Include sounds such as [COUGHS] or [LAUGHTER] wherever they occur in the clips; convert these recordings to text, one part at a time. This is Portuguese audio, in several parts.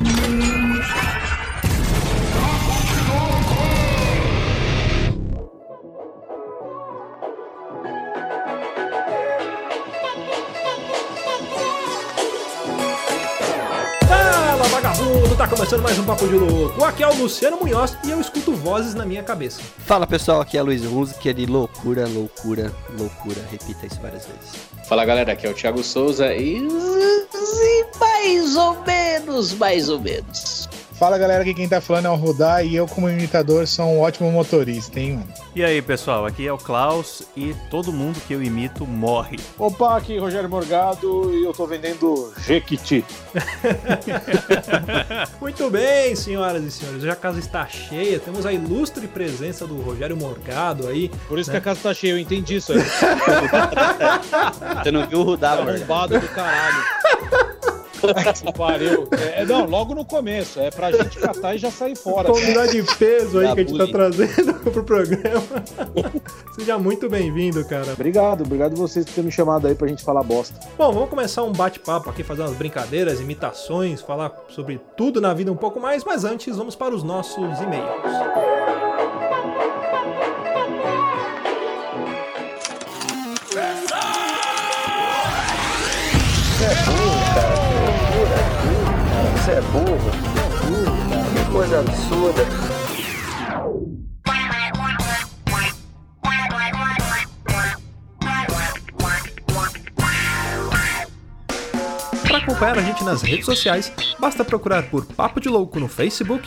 Mm-hmm. Começando mais um Papo de Louco. Aqui é o Luciano Munhoz e eu escuto vozes na minha cabeça. Fala pessoal, aqui é a Luiz Música de loucura, loucura, loucura. Repita isso várias vezes. Fala galera, aqui é o Thiago Souza e mais ou menos, mais ou menos. Fala galera, aqui quem tá falando é o Rudá e eu, como imitador, sou um ótimo motorista, hein, mano? E aí, pessoal, aqui é o Klaus e todo mundo que eu imito morre. Opa, aqui é Rogério Morgado e eu tô vendendo Jequiti. [LAUGHS] Muito bem, senhoras e senhores, hoje a casa está cheia, temos a ilustre presença do Rogério Morgado aí. Por isso Né? que a casa tá cheia, eu entendi isso aí. [LAUGHS] Você não viu o Rudá, mano? Arrombado do caralho. [LAUGHS] Que pariu. É, não, logo no começo. É pra gente catar e já sair fora. Convidado de peso aí Dá que a gente tá trazendo [LAUGHS] pro programa. Seja muito bem-vindo, cara. Obrigado, obrigado vocês por terem me chamado aí pra gente falar bosta. Bom, vamos começar um bate-papo aqui, fazer umas brincadeiras, imitações, falar sobre tudo na vida um pouco mais, mas antes vamos para os nossos e-mails. Você é burro, é burro. Que coisa absurda. Para acompanhar a gente nas redes sociais, basta procurar por Papo de Louco no Facebook,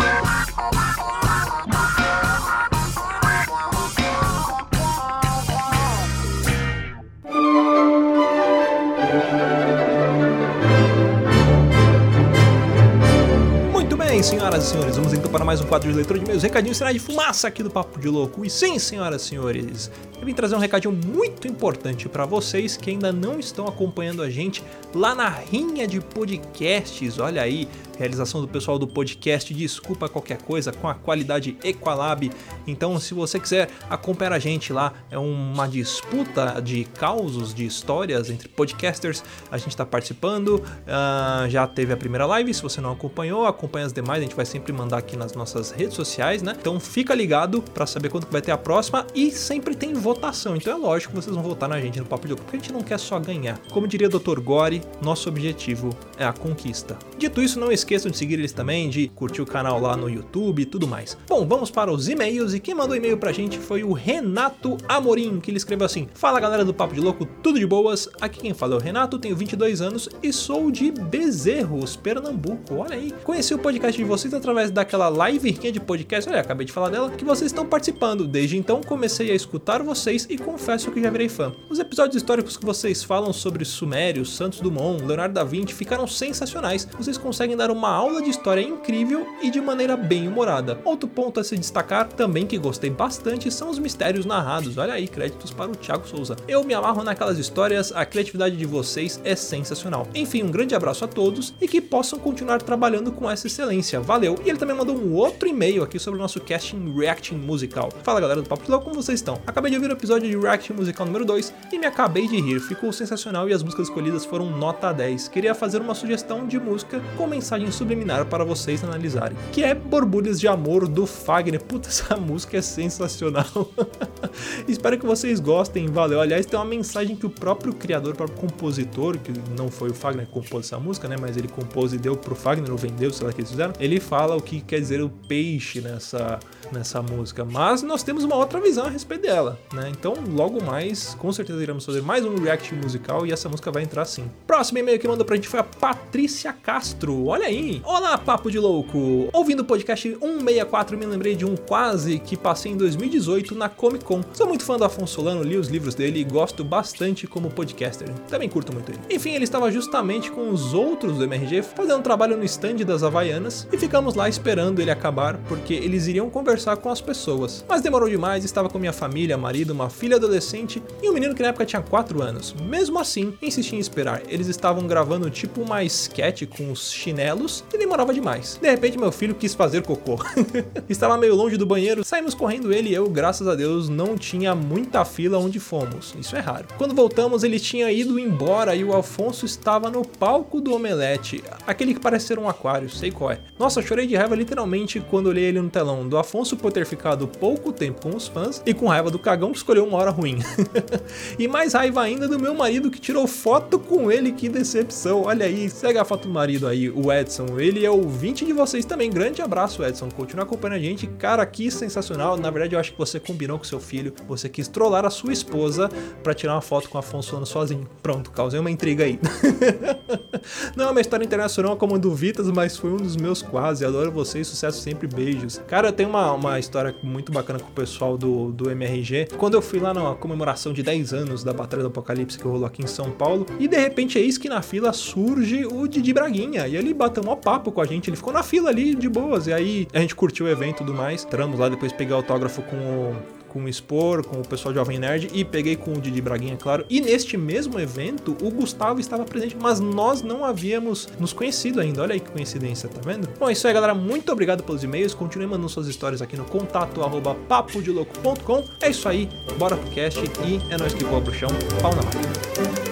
bem, senhoras e senhores, vamos então para mais um quadro de leitura de meus recadinhos sinais de fumaça aqui do Papo de Louco. E sim, senhoras e senhores, eu vim trazer um recadinho muito importante para vocês que ainda não estão acompanhando a gente lá na Rinha de Podcasts. Olha aí, realização do pessoal do podcast Desculpa Qualquer Coisa com a qualidade Equalab. Então, se você quiser acompanhar a gente lá, é uma disputa de causos, de histórias entre podcasters. A gente está participando, ah, já teve a primeira live. Se você não acompanhou, acompanha as demais. A gente vai sempre mandar aqui nas nossas redes sociais, né? Então, fica ligado para saber quando vai ter a próxima e sempre tem votação. Então, é lógico que vocês vão votar na gente no Papo de Louco, porque a gente não quer só ganhar. Como diria o Dr. Gore, nosso objetivo é a conquista. Dito isso, não esqueçam de seguir eles também, de curtir o canal lá no YouTube e tudo mais. Bom, vamos para os e-mails e quem mandou e-mail pra gente foi o Renato Amorim, que ele escreveu assim: Fala galera do Papo de Louco, tudo de boas? Aqui quem fala é o Renato, tenho 22 anos e sou de Bezerros, Pernambuco. Olha aí, conheci o podcast de vocês através daquela live de podcast, olha, acabei de falar dela, que vocês estão participando. Desde então comecei a escutar vocês e confesso que já virei fã. Os episódios históricos que vocês falam sobre Sumérios, Santos Dumont, Leonardo da Vinci ficaram sensacionais. Vocês conseguem dar uma aula de história incrível e de maneira bem humorada. Outro ponto a se destacar, também que gostei bastante, são os mistérios narrados. Olha aí, créditos para o Thiago Souza. Eu me amarro naquelas histórias, a criatividade de vocês é sensacional. Enfim, um grande abraço a todos e que possam continuar trabalhando com essa excelência. Valeu! E ele também mandou um outro e-mail aqui sobre o nosso casting reacting musical. Fala galera do Papo Louco, como vocês estão? Acabei de ouvir o episódio de reacting musical número 2 e me acabei de rir. Ficou sensacional e as músicas escolhidas foram nota 10. Queria fazer uma sugestão de música com mensagem mensagem subliminar para vocês analisarem, que é Borbulhas de Amor do Fagner. Puta, [LAUGHS] essa música é sensacional. [LAUGHS] Espero que vocês gostem, valeu. Aliás, tem uma mensagem que o próprio criador, o próprio compositor, que não foi o Fagner que compôs essa música, né, mas ele compôs e deu pro Fagner, ou vendeu, sei lá o que eles fizeram, ele fala o que quer dizer o peixe nessa, nessa música. Mas nós temos uma outra visão a respeito dela, né? Então, logo mais, com certeza iremos fazer mais um react musical e essa música vai entrar sim. Próximo e-mail que mandou pra gente foi a Patrícia Castro. Olha aí. Olá, papo de louco. Ouvindo o podcast 164, me lembrei de um quase que passei em 2018 na Comic Con. Sou muito fã do Afonso Solano, li os livros dele e gosto bastante como podcaster. Também curto muito ele. Enfim, ele estava justamente com os outros do MRG fazendo um trabalho no stand das Havaianas e ficamos lá esperando ele acabar porque eles iriam conversar com as pessoas. Mas demorou demais, estava com minha família, marido, uma filha adolescente e um menino que na época tinha 4 anos. Mesmo assim, insisti em esperar. Eles estavam gravando tipo uma sketch com os chinelos e demorava demais. De repente, meu filho quis fazer cocô. [LAUGHS] Estava meio longe do banheiro, saímos correndo ele e eu, graças a Deus, não tinha muita fila onde fomos. Isso é raro. Quando voltamos, ele tinha ido embora e o Alfonso estava no palco do Omelete, aquele que parece ser um aquário, sei qual é. Nossa, chorei de raiva literalmente quando olhei ele no telão, do Afonso por ter ficado pouco tempo com os fãs e com raiva do cagão que escolheu uma hora ruim. [LAUGHS] e mais raiva ainda do meu marido que tirou foto com ele, que decepção. Olha aí, segue a foto do marido aí, o Edson. Ele é ouvinte de vocês também. Grande abraço, Edson. Continua acompanhando a gente. Cara, que sensacional. Na verdade, eu acho que você combinou com seu filho. Você quis trollar a sua esposa para tirar uma foto com o Afonso sozinho. Pronto, causei uma intriga aí. [LAUGHS] Não é uma história internacional como a do Vitas, mas foi um dos meus quase. Adoro vocês, sucesso sempre, beijos. Cara, tenho uma, uma história muito bacana com o pessoal do, do MRG. Quando eu fui lá na comemoração de 10 anos da Batalha do Apocalipse que rolou aqui em São Paulo, e de repente eis que na fila surge o Didi Braguinha. E ele bateu um papo com a gente, ele ficou na fila ali de boas. E aí a gente curtiu o evento e tudo mais. Entramos lá, depois peguei autógrafo com o com o Spor, com o pessoal de Jovem Nerd e peguei com o Didi Braguinha, claro. E neste mesmo evento, o Gustavo estava presente, mas nós não havíamos nos conhecido ainda. Olha aí que coincidência, tá vendo? Bom, é isso aí, galera. Muito obrigado pelos e-mails. Continue mandando suas histórias aqui no contato arroba. É isso aí, bora pro cast e é nóis que voa pro chão. Pau na máquina.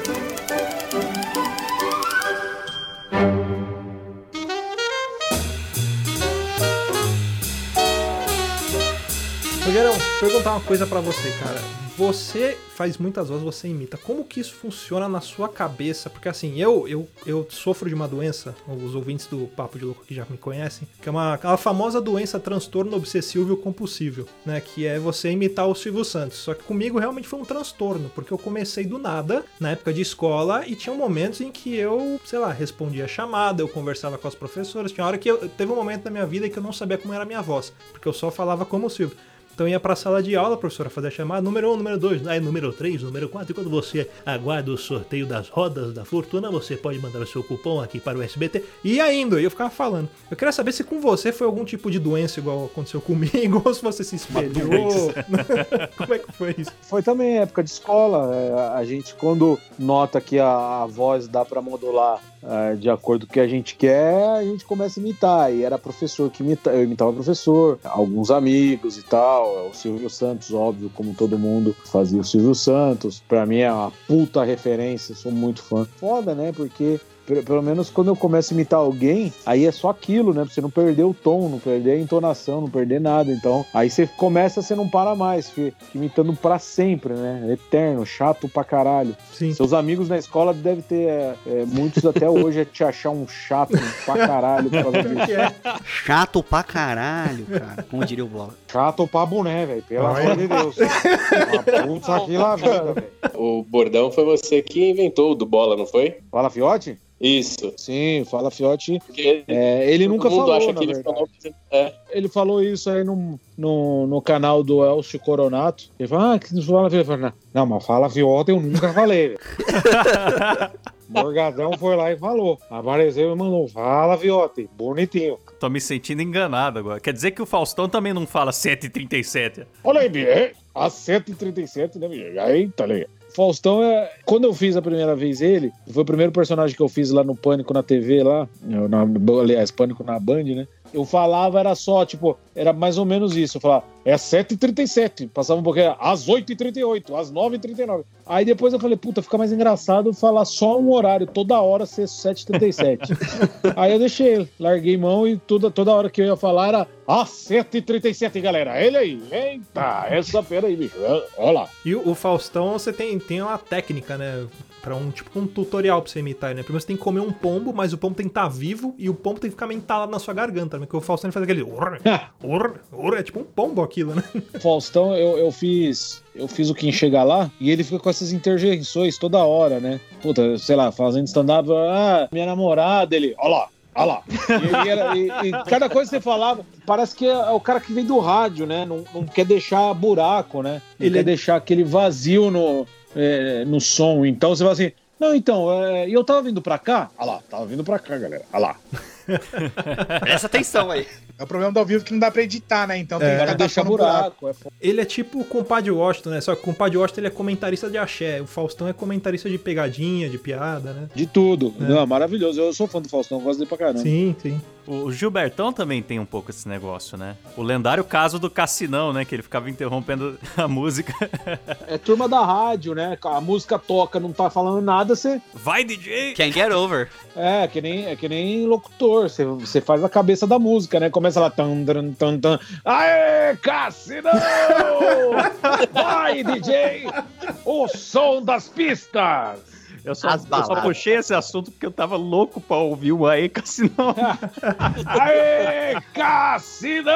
Rogerão, perguntar uma coisa pra você, cara. Você faz muitas vozes, você imita. Como que isso funciona na sua cabeça? Porque assim, eu eu, eu sofro de uma doença, os ouvintes do Papo de Louco que já me conhecem, que é uma aquela famosa doença transtorno obsessivo compulsivo, né? Que é você imitar o Silvio Santos. Só que comigo realmente foi um transtorno, porque eu comecei do nada, na época de escola, e tinha momentos em que eu, sei lá, respondia a chamada, eu conversava com as professoras. Tinha hora que eu, teve um momento na minha vida que eu não sabia como era a minha voz, porque eu só falava como o Silvio. Então ia pra sala de aula, a professora fazia a chamada, número 1, um, número 2, aí número 3, número 4, e quando você aguarda o sorteio das rodas da fortuna, você pode mandar o seu cupom aqui para o SBT, e e eu ficava falando. Eu queria saber se com você foi algum tipo de doença igual aconteceu [LAUGHS] comigo, ou se você se espelhou. [LAUGHS] Como é que foi isso? Foi também época de escola. é, A gente, quando nota que a, a voz dá pra modular de acordo com o que a gente quer, a gente começa a imitar. E era professor que imita, eu imitava professor, alguns amigos e tal. O Silvio Santos, óbvio, como todo mundo fazia o Silvio Santos. Pra mim é uma puta referência, sou muito fã. Foda, né? Porque pe- pelo menos quando eu começo a imitar alguém, aí é só aquilo, né? Pra você não perder o tom, não perder a entonação, não perder nada. Então, aí você começa, você não para mais, fica imitando pra sempre, né? Eterno, chato pra caralho. Sim. Seus amigos na escola devem ter, é, é, muitos até [LAUGHS] hoje, é te achar um chato pra caralho por causa [LAUGHS] disso. Que é? Chato pra caralho, cara. Como diria o Bola. Chato pra boné, velho, pelo amor de Deus. [LAUGHS] Puta aqui lá, vida, velho. O bordão foi você que inventou o do bola, não foi? Fala, Fiote? Isso. Sim, fala, Fiote. É, ele nunca falou, acha na que ele falou. É. ele falou isso aí no, no, no canal do Elcio Coronato. Ele falou, ah, que não fala Fiote. Não, não, mas fala Fiote eu nunca falei. velho." [LAUGHS] Morgadão foi lá e falou. Apareceu e mandou, fala Fiote, bonitinho. Tô me sentindo enganado agora. Quer dizer que o Faustão também não fala 7h37. Olha aí, bicho, é, às 7h37, né, bicho? Eita, liga. Faustão é. Quando eu fiz a primeira vez ele, foi o primeiro personagem que eu fiz lá no Pânico na TV lá. Na, aliás, Pânico na Band, né? eu falava, era só, tipo, era mais ou menos isso. Eu falava, é às 7h37. Passava um pouquinho, às 8h38, às 9h39. Aí depois eu falei, puta, fica mais engraçado falar só um horário, toda hora ser 7h37. [LAUGHS] aí eu deixei, larguei mão e toda, toda hora que eu ia falar era às 7h37, galera. Ele aí, eita, essa fera aí, bicho. Olha lá. E o Faustão, você tem, tem uma técnica, né? Pra um tipo um tutorial pra você imitar, né? Primeiro você tem que comer um pombo, mas o pombo tem que estar vivo e o pombo tem que ficar mentalado na sua garganta, né? Porque o Faustão ele faz aquele. Urr, urr, urr, é tipo um pombo aquilo, né? [LAUGHS] Faustão, eu, eu fiz. Eu fiz o Quem Chega Lá e ele fica com essas interjeições toda hora, né? Puta, sei lá, fazendo stand-up, ah, minha namorada, ele, ó lá, ó lá. E, era- e- e cada coisa que você falava, parece que é o cara que vem do rádio, né? Não, não quer deixar buraco, né? Não Ele quer é- deixar aquele vazio no, é, no som. Então você fala assim. Não, então, é, e eu tava vindo pra cá? Olha lá, tava vindo pra cá, galera. Olha lá. Presta atenção aí. É o problema do ao vivo que não dá pra editar, né? Então tem É. que deixar buraco. buraco. É. Ele é tipo o compadre Washington, né? Só que o compadre Washington ele é comentarista de axé. O Faustão é comentarista de pegadinha, de piada, né? De tudo. Não, maravilhoso. Eu sou fã do Faustão, gosto dele pra caramba. Sim, sim. O Gilbertão também tem um pouco esse negócio, né? O lendário caso do Cassinão, né? Que ele ficava interrompendo [LAUGHS] a música. É turma da rádio, né? A música toca, não tá falando nada, você. Vai, DJ! Can't get over. É, que nem, é que nem locutor. Você, você faz a cabeça da música, né? Começa lá. Tan, tan, tan, tan. Aê, Cassinão! [LAUGHS] Vai, DJ! O som das pistas! Eu só, As eu só puxei esse assunto porque eu tava louco pra ouvir o Aê Cassinão. [LAUGHS] Aê, Cassinão!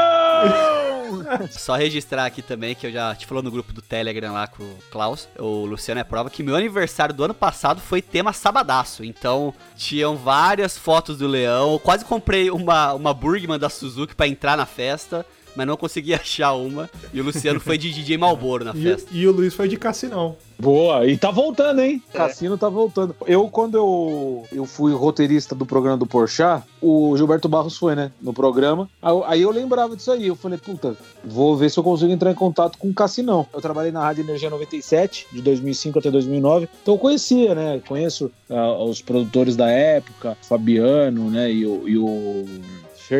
Só registrar aqui também que eu já te falou no grupo do Telegram lá com o Klaus, o Luciano é prova que meu aniversário do ano passado foi tema sabadaço. Então, tinham várias fotos do leão. Eu quase comprei uma, uma Burgman da Suzuki pra entrar na festa, mas não consegui [LAUGHS] achar uma. E o Luciano foi de DJ Malboro na E, festa. e o Luiz foi de Cassinão. Boa, e tá voltando, hein? Cassino tá voltando. Eu, quando eu, eu fui roteirista do programa do Porchat, o Gilberto Barros foi, né? No programa. Aí eu- Aí eu lembrava disso aí. Eu falei, puta, vou ver se eu consigo entrar em contato com o Cassinão. Eu trabalhei na Rádio Energia 97, de 2005 até 2009. Então eu conhecia, né? Conheço ah, os produtores da época, Fabiano, né? E o, e o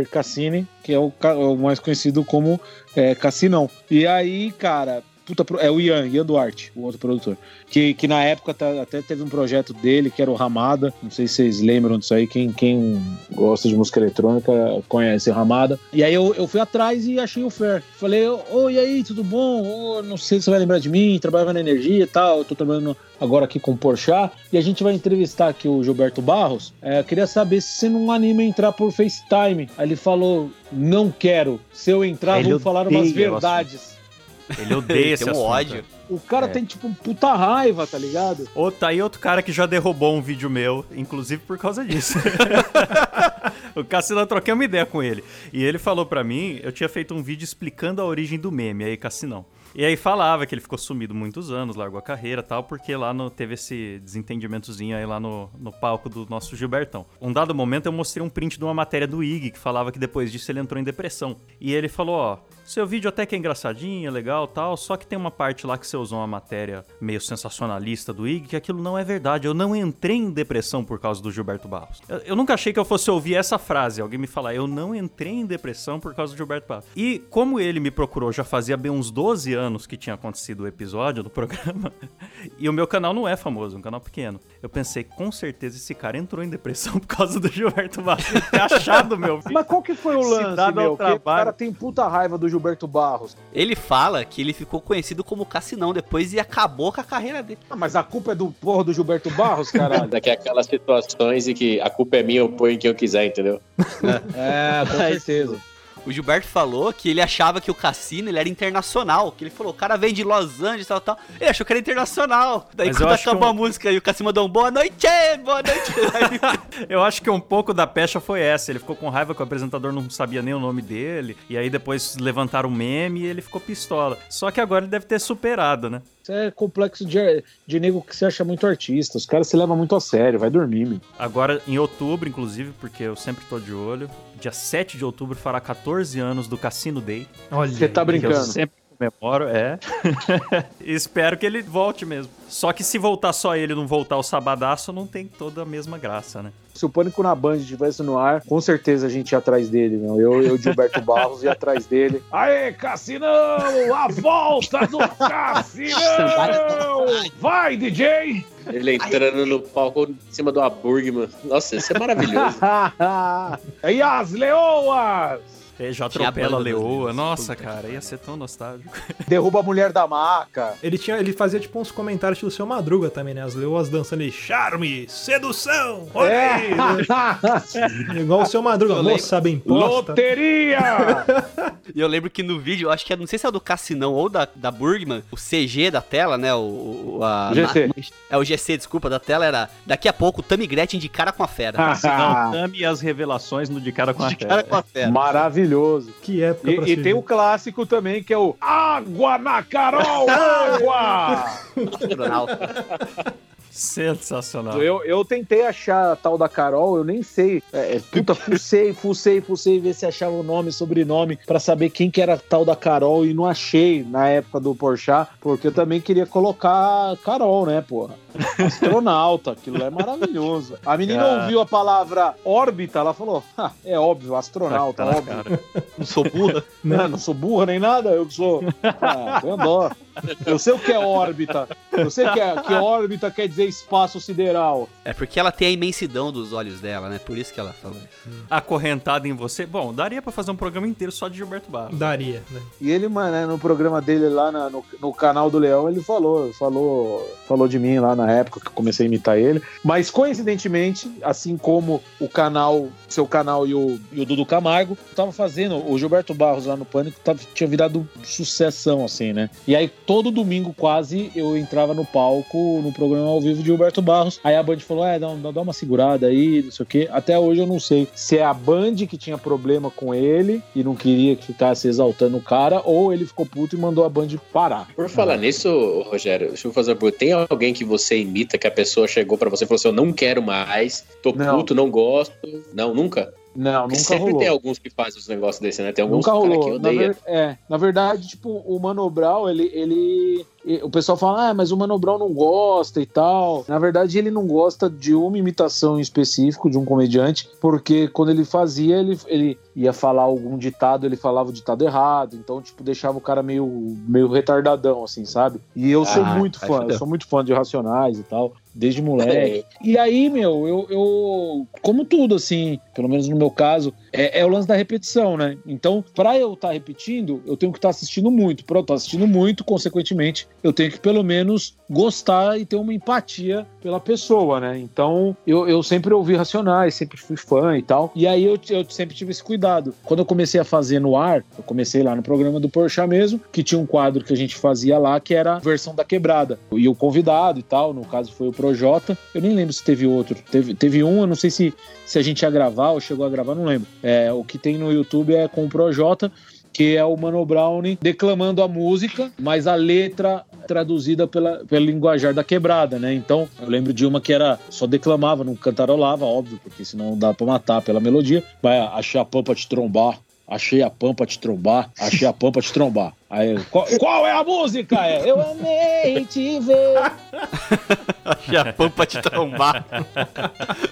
Cassini, que é o, o mais conhecido como é, Cassinão. E aí, cara. Puta, é o Ian, Ian Duarte, o outro produtor. Que, que na época tá- até teve um projeto dele, que era o Ramada. Não sei se vocês lembram disso aí. Quem, quem gosta de música eletrônica conhece o Ramada. E aí eu, eu fui atrás e achei o Fer. Falei, ô, e aí, tudo bom? Ô, não sei se você vai lembrar de mim, trabalhava na energia e tal. Eu tô trabalhando agora aqui com o Porchat. E a gente vai entrevistar aqui o Gilberto Barros. É, eu queria saber se você não anima a entrar por FaceTime. Aí ele falou, não quero. Se eu entrar, Ele vou falar umas verdades. Ele odeia [LAUGHS] esse Tem um assunto. ódio. O cara É. tem, tipo, um puta raiva, tá ligado? Ou tá aí outro cara que já derrubou um vídeo meu, inclusive por causa disso. [LAUGHS] o Cassino, eu troquei uma ideia com ele. E ele falou pra mim, eu tinha feito um vídeo explicando a origem do meme, aí Cassinão. E aí falava que ele ficou sumido muitos anos, largou a carreira e tal, porque lá no, teve esse desentendimentozinho aí lá no, no palco do nosso Gilbertão. Um dado momento eu mostrei um print de uma matéria do Ig que falava que depois disso ele entrou em depressão. E ele falou, ó, seu vídeo até que é engraçadinho, é legal tal, só que tem uma parte lá que você usou uma matéria meio sensacionalista do Ig, que aquilo não é verdade. Eu não entrei em depressão por causa do Gilberto Barros. Eu, eu nunca achei que eu fosse ouvir essa frase, alguém me falar, eu não entrei em depressão por causa do Gilberto Barros. E como ele me procurou já fazia bem uns 12 anos que tinha acontecido o episódio do [LAUGHS] programa, e o meu canal não é famoso, é um canal pequeno, eu pensei, com certeza esse cara entrou em depressão por causa do Gilberto Barros, [LAUGHS] ter achado meu [LAUGHS] vídeo. Mas qual que foi o lance, meu? O cara tem puta raiva do Gilberto Barros. Ele fala que ele ficou conhecido como Cassinão depois e acabou com a carreira dele. Ah, mas a culpa é do porra do Gilberto Barros, caralho. [LAUGHS] Daqui é aquelas situações em que a culpa é minha, eu ponho em quem eu quiser, entendeu? [LAUGHS] é, com [LAUGHS] certeza. O Gilberto falou que ele achava que o cassino ele era internacional. Que ele falou, o cara vem de Los Angeles tal, tal. Ele achou que era internacional. Daí Mas quando acabou um- a música e o Cassino mandou um boa noite, boa noite. [LAUGHS] Eu acho que um pouco da pecha foi essa. Ele ficou com raiva que o apresentador não sabia nem o nome dele. E aí depois levantaram o meme e ele ficou pistola. Só que agora ele deve ter superado, né? Isso é complexo de, de nego que se acha muito artista. Os caras se levam muito a sério. Vai dormir, meu. Agora, em outubro, inclusive, porque eu sempre tô de olho, dia 7 de outubro fará 14 anos do Cassino Day. Olha. Você tá. Que eu brincando. sempre comemoro, é. [LAUGHS] Espero que ele volte mesmo. Só que se voltar só ele e não voltar o Sabadaço, não tem toda a mesma graça, né? Se o Pânico na Band estivesse no ar, com certeza a gente ia atrás dele, meu. Eu, eu Gilberto [LAUGHS] Barros, ia atrás dele. Aê, Cassinão! A volta do [LAUGHS] Cassinão! Vai, DJ! Ele entrando no palco em cima do Burgman. Nossa, isso é maravilhoso. [LAUGHS] e as leoas! Ele já atropela a leoa. Nossa, cara, ia ser tão nostálgico. [LAUGHS] Derruba a mulher da maca. Ele, tinha, ele fazia tipo uns comentários do seu Madruga também, né? As leoas dançando aí, charme, sedução, aí. [LAUGHS] Igual o seu Madruga, Eu lembro. moça bem posta. Loteria! [LAUGHS] E eu lembro que no vídeo, acho que é, não sei se é o do Cassinão ou da, da Burgman, o CG da tela, né? O, o- a, GC. é o GC, desculpa, da tela era daqui a pouco o Tammy Gretchen de cara com a fera. Não, Tami e as revelações no De Cara com a de Fera. cara com a fera. Maravilhoso. Que época pra E, e se tem o clássico também, que é o Água na Carol! Água! [LAUGHS] Astronauta. Sensacional. Eu, eu tentei achar a tal da Carol, eu nem sei. É, é, puta, [LAUGHS] fucei, fucei, fucei, ver se achava o nome, sobrenome, pra saber quem que era a tal da Carol e não achei na época do Porchat, porque eu também queria colocar Carol, né, porra? Astronauta, aquilo é maravilhoso. A menina Cara. ouviu a palavra órbita, ela falou: "Ah, é óbvio, astronauta, Aquela óbvio. cara. Não sou burra. [LAUGHS] Não, não sou burra nem nada, eu que sou. Ah, dó. Eu sei o que é órbita. Eu sei que, é, que órbita quer dizer espaço sideral. É porque ela tem a imensidão dos olhos dela, né? Por isso que ela falou. Acorrentada em você. Bom, daria pra fazer um programa inteiro só de Gilberto Barros. Daria, né? E ele, mano, né, no programa dele lá na- no, no canal do Leão, ele falou, falou, falou de mim lá na época que eu comecei a imitar ele. Mas coincidentemente, assim como o canal, seu canal e o, e o Dudu Camargo, tava fazendo, o Gilberto Barros lá no Pânico tava, tinha virado sucessão, assim, né? E aí todo domingo quase eu entrava no palco, no programa ao vivo de Gilberto Barros. Aí a Band falou: é, dá, dá uma segurada aí, não sei o quê. Até hoje eu não sei se é a Band que tinha problema com ele e não queria que ficasse exaltando o cara, ou ele ficou puto e mandou a Band parar. Por falar nisso, Rogério, deixa eu fazer uma pergunta. Tem alguém que você imita que a pessoa chegou pra você e falou assim: Eu não quero mais, tô Não. puto, não gosto. Não, nunca? Não, Porque nunca sempre rolou. tem alguns que fazem os negócios desse, né? Tem alguns Nunca cara que rolou. Na, odeia. ver- é, na verdade, tipo, o Mano Brown, ele, ele. O pessoal fala, ah, mas o Mano Brown não gosta e tal. Na verdade, ele não gosta de uma imitação em específico de um comediante, porque quando ele fazia, ele, ele ia falar algum ditado, ele falava o ditado errado. Então, tipo, deixava o cara meio, meio retardadão, assim, sabe? E eu sou Ah, muito aí fã, eu sou muito fã de Racionais e tal. Desde moleque. E aí, meu, eu, eu. Como tudo, assim, pelo menos no meu caso, é, é o lance da repetição, né? Então, pra eu estar repetindo, eu tenho que estar assistindo muito. Pra eu estar assistindo muito, consequentemente, eu tenho que pelo menos gostar e ter uma empatia pela pessoa, né? Então, eu, eu sempre ouvi Racionais, sempre fui fã e tal. E aí eu, eu sempre tive esse cuidado. Quando eu comecei a fazer no ar, eu comecei lá no programa do Porchat mesmo, que tinha um quadro que a gente fazia lá, que era a versão da quebrada. E o convidado e tal, no caso foi o Projota. Eu nem lembro se teve outro. Teve, teve um, eu não sei se, se a gente ia gravar ou chegou a gravar, não lembro. É, o que tem no YouTube é com o Projota que é o Mano Brown declamando a música, mas a letra traduzida pela, pelo linguajar da quebrada, né? Então, eu lembro de uma que era só declamava, não cantarolava, óbvio, porque senão dá pra matar pela melodia. Vai, achei a pampa te trombar, achei a pampa te trombar, achei a pampa te trombar. Aí, qual, qual é a música? É, eu amei te ver. Achei [LAUGHS] a pampa te trombar.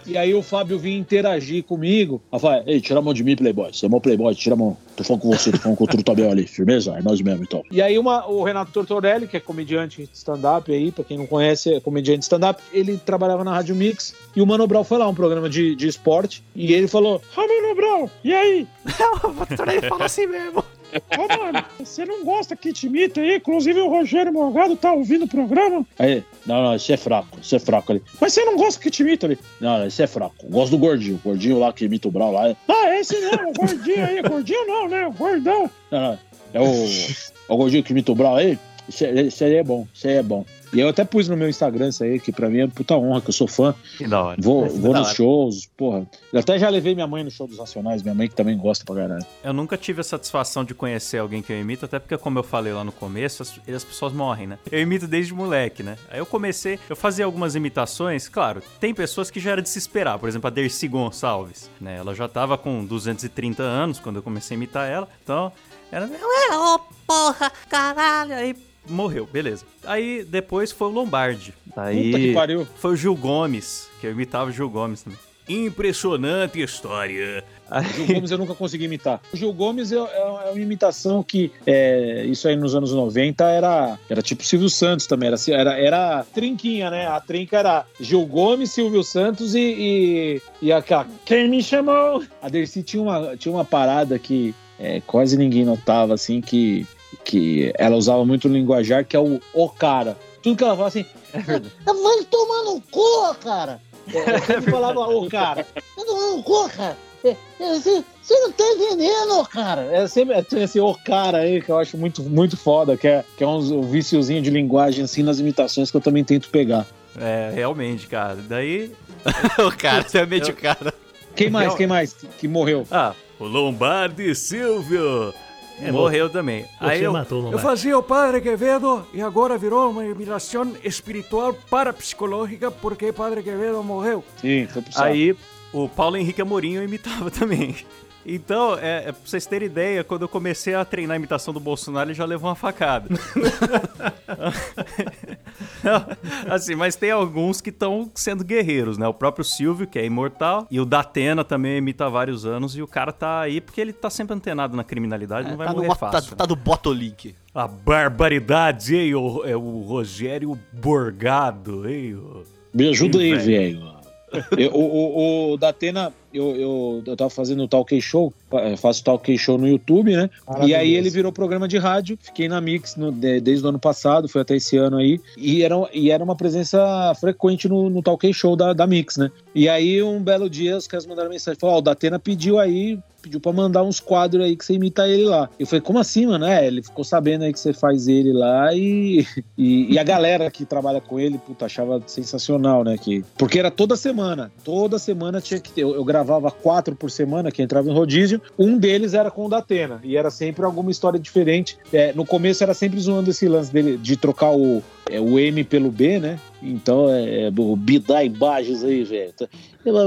E aí o Fábio vinha interagir comigo. Ela fala, ei, tira a mão de mim, Playboy. Você é mó Playboy, tira a mão. Tô falando com você, tô falando com o Trutabel ali. Firmeza? É nós mesmo, então. E aí uma, o Renato Tortorelli, que é comediante de stand-up aí, pra quem não conhece, é comediante de stand-up, ele trabalhava na Rádio Mix e o Mano Brown foi lá, um programa de, de esporte, e ele falou, ah, Mano Brown, e aí? Ele fala assim mesmo. Ô, mano, você não gosta que te imita aí? Inclusive o Rogério Morgado tá ouvindo o programa. Aí, não, não, esse é fraco, esse é fraco ali. Mas você não gosta que te imita ali? Não, não, esse é fraco. Gosto do gordinho, o gordinho lá que imita o Brown lá. é- Ah, esse não, o gordinho aí. Gordinho não, né? O gordão. Não, não, é o, é o gordinho que imita o Brown aí. Esse aí é bom, esse aí é bom. E eu até pus no meu Instagram isso aí, que pra mim é puta honra, que eu sou fã. Que da hora. Vou, vou da nos hora. shows, porra. Eu até já levei minha mãe no show dos Nacionais, minha mãe que também gosta pra caralho. Eu nunca tive a satisfação de conhecer alguém que eu imito, até porque, como eu falei lá no começo, as, as pessoas morrem, né? Eu imito desde moleque, né? Aí eu comecei, eu fazia algumas imitações, claro, tem pessoas que já era de se esperar, por exemplo, a Dercy Gonçalves, né? Ela já tava com 230 anos quando eu comecei a imitar ela, então Era, ué, ô porra, caralho. Aí morreu, beleza. Aí depois foi o Lombardi. Aí Puta que pariu. foi o Gil Gomes, que eu imitava o Gil Gomes também. Impressionante história. O Gil Gomes eu nunca consegui imitar. O Gil Gomes é, é- é uma imitação que, é, isso aí nos anos 90, era, era tipo Silvio Santos também. Era, era, era trinquinha, né? A trinca era Gil Gomes, Silvio Santos e, e, e aquela. Quem me chamou? A Dercy tinha uma, tinha uma parada que é, quase ninguém notava, assim, que, que ela usava muito no linguajar, que é o o cara. Tudo que ela fala assim. [LAUGHS] Vai tomar no cu, cara! É, eu sempre falava o cara. Vai tomar no cu, cara! É, é, Você você não tá entendendo, cara. É sempre tem esse o cara aí que eu acho muito, muito foda, que é, que é um viciozinho de linguagem assim nas imitações que eu também tento pegar. É, realmente, cara. Daí. [LAUGHS] o cara, você é meio cara. Quem mais? Eu- Quem mais que, que morreu? Ah, o Lombardi Silvio. É, morreu também. Aí eu, matou o Eu fazia o Padre Quevedo e agora virou uma imitação espiritual parapsicológica porque Padre Quevedo morreu. Sim, foi. Aí o Paulo Henrique Amorim eu imitava também. Então, é, é, pra vocês terem ideia, quando eu comecei a treinar a imitação do Bolsonaro, ele já levou uma facada. [LAUGHS] Assim, mas tem alguns que estão sendo guerreiros, né? O próprio Silvio, que é imortal, e o Datena também imita há vários anos, e o cara tá aí porque ele tá sempre antenado na criminalidade, não vai tá, no, morrer mo- tá, fácil. tá do Botolink. A barbaridade, hein? O, é o Rogério Borgado, hein? o- Me ajuda aí, velho. velho. Eu- o, o, o Datena, eu, eu, eu tava fazendo o Talk Show, eh, faço Talk Show no YouTube, né? E aí ele virou programa de rádio, fiquei na Mix no- de- desde o ano passado, foi até esse ano aí, e era, e era uma presença frequente no, no Talk Show da, da Mix, né? E aí um belo dia os caras mandaram mensagem, falaram, ó, o Datena pediu aí, pediu pra mandar uns quadros aí que você imita ele lá. Eu falei, como assim, mano? É, ele ficou sabendo aí que você faz ele lá e, e, e a galera que trabalha com ele, puta, achava sensacional, né? Que, porque era toda semana, toda semana tinha que ter. Eu, eu gravava quatro por semana que entrava em rodízio, um deles era com o Datena e era sempre alguma história diferente. É, no começo era sempre zoando esse lance dele de trocar o, é, o M pelo B, né? Então é, é o Bidá imagens aí, velho. Tá-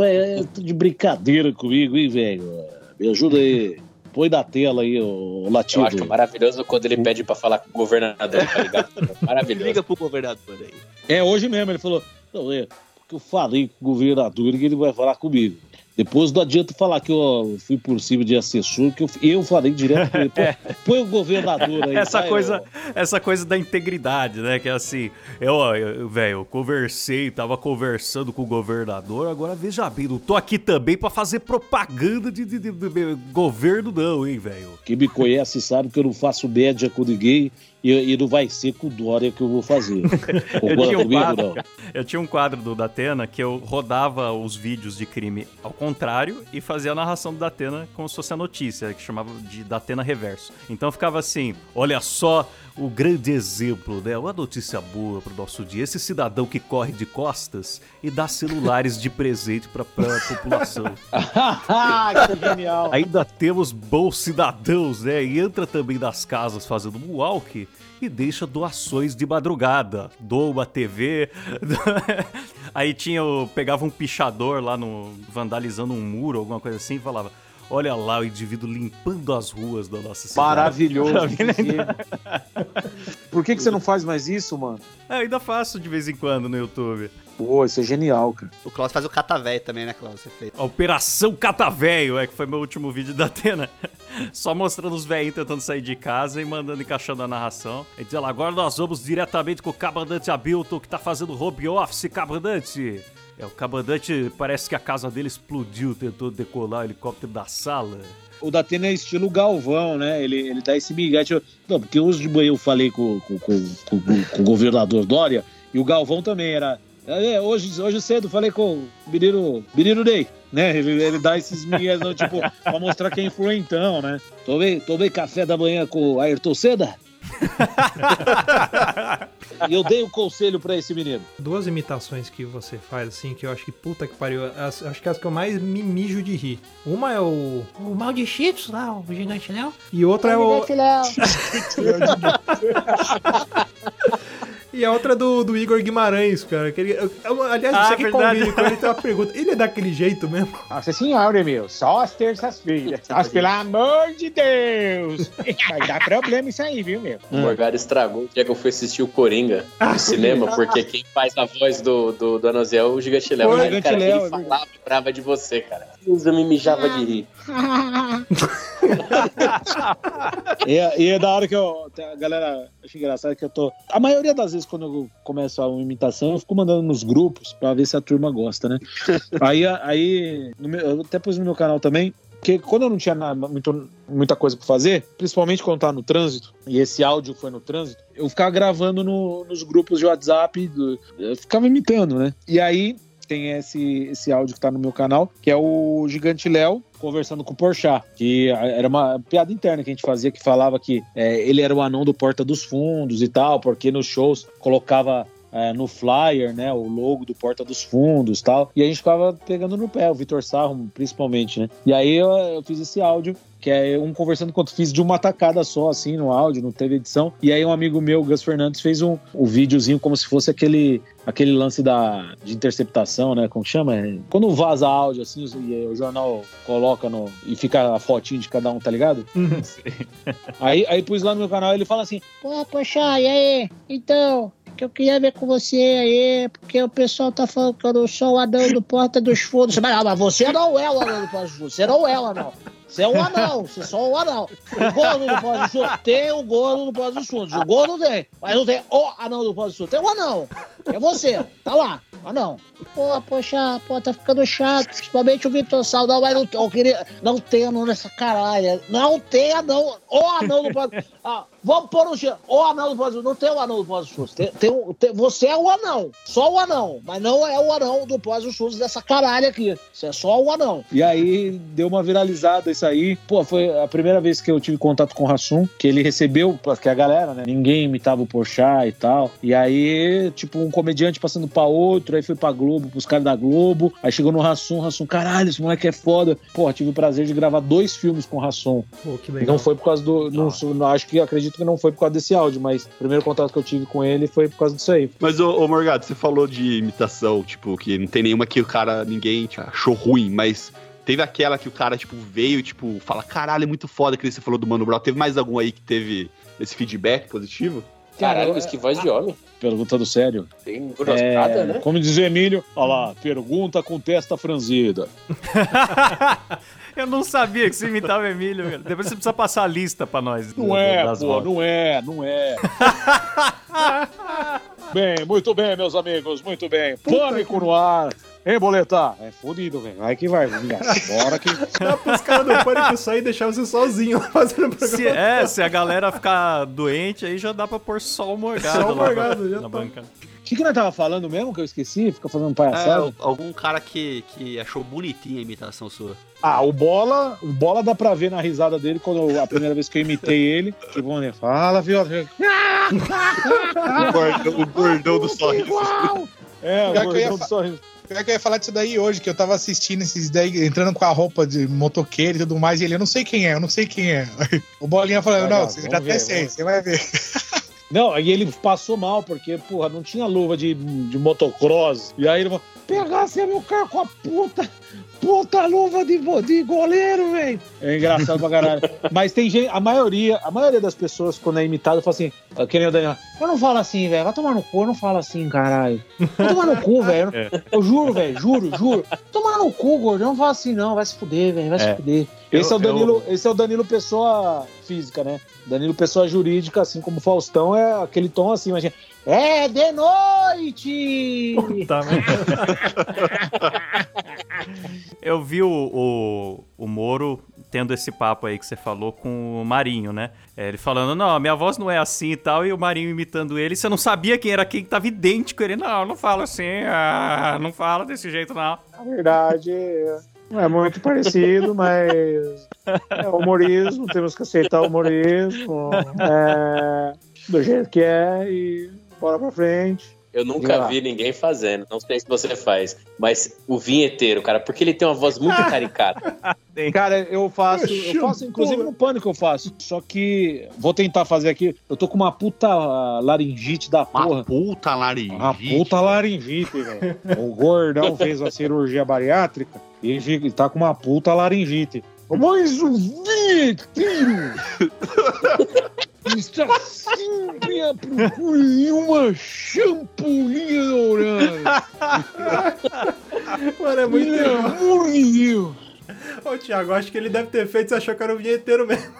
é, é de brincadeira comigo, hein, velho? Me ajuda aí. Põe na tela aí, o latido. Eu acho maravilhoso quando ele pede pra falar com o governador, tá ligado? [LAUGHS] Maravilhoso. Liga pro governador aí. É, hoje mesmo ele falou, não, é, porque eu falei com o governador que ele vai falar comigo. Depois não adianta falar que eu fui por cima de assessor, que eu, eu falei direto com ele. Pô, [LAUGHS] põe o governador aí. Essa vai, coisa, ó. essa coisa da integridade, né? Que é assim, eu, velho, eu conversei, tava conversando com o governador, agora veja bem, não tô aqui também pra fazer propaganda de, de- de- de governo, não, hein, velho. Quem me conhece sabe que eu não faço média com ninguém e, e não vai ser com o Dória que eu vou fazer. [LAUGHS] Concorda tinha um quadro. não? Eu tinha um quadro do Datena que eu rodava os vídeos de crime ao contrário e fazia a narração do Datena como se fosse a notícia, que chamava de Datena Reverso. Então ficava assim: olha só o grande exemplo, né? Uma notícia boa pro nosso dia. Esse cidadão que corre de costas e dá celulares de presente pra, pra população. [LAUGHS] que genial. Ainda temos bons cidadãos, né? E entra também nas casas fazendo um walk e deixa doações de madrugada. Doa uma TV. [LAUGHS] Aí tinha, o- pegava um pichador lá no vandalizando um muro, alguma coisa assim, e falava: Olha lá o indivíduo limpando as ruas da nossa cidade. Maravilhoso. Por que, que você não faz mais isso, mano? É, ainda faço de vez em quando no YouTube. Pô, isso é genial, cara. O Klaus faz o catavé também, né, Klaus? Você fez. A Operação Catavéio, é que foi meu último vídeo da Atena. [LAUGHS] Só mostrando os velhinhos tentando sair de casa e mandando encaixando a narração. E diz lá, agora nós vamos diretamente com o Cabandante Abilton, que tá fazendo home office, Cabandante. É, o Cabandante parece que a casa dele explodiu, tentou decolar o helicóptero da sala. O Datena é estilo Galvão, né? Ele, ele dá esse migué. tipo, Não, porque hoje de manhã eu falei com, com, com, com- o governador Dória e o Galvão também era. É, hoje, hoje cedo falei com o menino, menino Ney, né? Ele, ele dá esses migués, tipo, pra mostrar que é influentão, né? Tomei, tomei café da manhã com o Ayrton Senna. [LAUGHS] e eu dei um conselho pra esse menino. Duas imitações que você faz, assim, que eu acho que puta que pariu. as- acho que é as que eu mais me mijo de rir. Uma é o. O mal de Cheetos lá, o gigante Léo. E outra é o. [LAUGHS] E a outra é do, do Igor Guimarães, cara. Que ele, eu- eu- aliás, Ah, você que verdade. convive com ele tem uma pergunta. Ele é daquele jeito mesmo? [LAUGHS] Nossa senhora, meu, só as terças-feiras. [LAUGHS] Mas pelo amor de Deus! [LAUGHS] Vai dar problema isso aí, viu, meu? O Morgado estragou o dia que eu fui assistir o Coringa no cinema, porque quem faz a voz do, do, do Anozé é o Gigante Léo. Gigante cara, Léo, ele é falava e brava de você, cara. Deus, eu me mijava de rir. E, é- e é da hora que eu. A galera acha engraçado que eu tô. A maioria das vezes, quando eu começo a uma imitação, eu fico mandando nos grupos pra ver se a turma gosta, né? [LAUGHS] aí, aí meu- eu até pus no meu canal também. Porque quando eu não tinha nada, muito, muita coisa pra fazer, principalmente quando tava no trânsito, e esse áudio foi no trânsito, eu ficava gravando no- nos grupos de WhatsApp, do- eu ficava imitando, né? E aí tem esse, esse áudio que tá no meu canal, que é o Gigante Léo conversando com o Porchat, que era uma piada interna que a gente fazia, que falava que é, ele era o anão do Porta dos Fundos e tal, porque nos shows colocava é, no flyer, né, o logo do Porta dos Fundos e tal, e a gente ficava pegando no pé, o Vitor Sarro principalmente, né, e aí eu, eu fiz esse áudio, que é um conversando quanto fiz de uma tacada só, assim, no áudio, não teve edição. E aí um amigo meu, o Gus Fernandes, fez um, um videozinho como se fosse aquele, aquele lance da, de interceptação, né? Como chama? É, Quando vaza áudio, assim, e aí o jornal coloca no... e fica a fotinho de cada um, tá ligado? [LAUGHS] Aí, aí pus lá no meu canal ele fala assim, Pô, poxa, e aí? Então, que eu queria ver com você aí, porque o pessoal tá falando que eu não sou o anão do Porta dos Fundos. Mas, mas você não é o anão do Porta dos Fundos, você não é o anão. Você é um anão, você é só um anão. O gordo do Porta dos Fundos tem o gordo do Porta dos Fundos. O gordo tem, mas não tem o anão do Porta dos Fundos. Tem o anão. É você, tá lá, anão. Pô, poxa, pô, tá ficando chato, principalmente o Vitor Sal. Não, mas não, eu queria, não tem anão nessa caralho. Não tem anão, o anão do Porta ah, Vamos pôr um dia. O anão do Fundos. Não tem o anão do dos Fundos. Tem, tem, um- tem- você é o anão, só o anão. Mas não é o anão do dos Fundos dessa caralho aqui. Você é só o anão. E aí deu uma viralizada isso aí. Pô, foi a primeira vez que eu tive contato com o Rassum, que ele recebeu, porque a galera, né? Ninguém imitava o Porchat e tal. E aí, tipo, um comediante passando pra outro, aí foi pra Globo, pros caras da Globo. Aí chegou no Rassum, Rassum, caralho, esse moleque é foda. Pô, tive o prazer de gravar dois filmes com o Rassum. Pô, que E legal. não foi por causa do. Não, sou- não, acho que acredito que não foi por causa desse áudio, mas o primeiro contato que eu tive com ele foi por causa disso aí. Mas, ô, ô Morgado, você falou de imitação, tipo, que não tem nenhuma que o cara, ninguém tipo, achou ruim, mas teve aquela que o cara, tipo, veio e, tipo, fala, caralho, é muito foda que você falou do Mano Brown. Teve mais algum aí que teve esse feedback positivo? Caralho, isso que voz de homem. Perguntando sério. Tem grossada, É, né? Como diz o Emílio, olha lá, pergunta com testa franzida. [LAUGHS] Eu não sabia que você imitava o Emílio, cara. Depois você precisa passar a lista pra nós. Não do- é, das pô, não é, não é. [LAUGHS] bem, muito bem, meus amigos, muito bem. Pânico no ar. Hein, Boleta? É fudido, velho. Vai que vai. Bora que... [LAUGHS] Dá pros caras do pânico sair e deixar você sozinho fazendo programa. Se, é, se a galera ficar doente, aí já dá pra pôr só o morgado Só o lá Morgado, na, já na tá. banca. O que, que nós tava falando mesmo que eu esqueci? Fica fazendo É, palhaçada? algum cara que, que achou bonitinha a imitação sua. Ah, o Bola, o Bola dá pra ver na risada dele quando eu- a primeira vez que eu imitei ele. Tipo, né? Fala, viu? [LAUGHS] O gordão, o gordão do sorriso. É, o Pior que eu ia gordão do sorriso. Pior que eu ia falar disso daí hoje, que eu tava assistindo esses daí, entrando com a roupa de motoqueiro e tudo mais, e ele, eu não sei quem é, eu não sei quem é. [LAUGHS] O Bolinha falando, não, você já até sei, você vai ver. [LAUGHS] Não, aí ele passou mal, porque, porra, não tinha luva de, de motocross. E aí ele falou: pegasse meu carro com a puta, puta luva de, de goleiro, velho. É engraçado pra caralho. Mas tem gente, a maioria, a maioria das pessoas, quando é imitado, fala assim, ah, que nem o Daniel, eu não falo assim, velho, vai tomar no cu, eu não falo assim, caralho. Vai tomar no cu, velho. Eu juro, velho, juro, juro. Tomar no cu, gordo, eu não falo assim, não, vai se fuder, velho, vai É. se fuder. Esse é, Eu- o Danilo, esse é o Danilo Pessoa física, né? Danilo Pessoa jurídica, assim como o Faustão, é aquele tom assim, mas é de noite! Tá, né? [LAUGHS] Eu vi o, o, o Moro tendo esse papo aí que você falou com o Marinho, né? É, ele falando, não, minha voz não é assim e tal, e o Marinho imitando ele. Você não sabia quem era quem, tava idêntico. Ele, não, não fala assim, ah, não fala desse jeito, não. Na verdade, não é muito parecido, mas é humorismo, temos que aceitar o humorismo. É, do jeito que é e bora pra frente. Eu nunca vi ninguém fazendo, não sei se você faz, mas o vinheteiro, cara, porque ele tem uma voz muito [LAUGHS] caricata. Cara, eu faço, eu faço, inclusive no pânico eu faço. Só que vou tentar fazer aqui. Eu tô com uma puta laringite da porra. Uma puta laringite. Uma puta laringite, velho. O gordão [LAUGHS] fez a cirurgia bariátrica e ele tá com uma puta laringite. Mais um vinheteiro [LAUGHS] está sempre à procura de uma champolinha dourada. Mano, é muito Pelo legal. amor de Deus. Ô, Thiago, acho que ele deve ter feito, você achou que era o vinheteiro mesmo.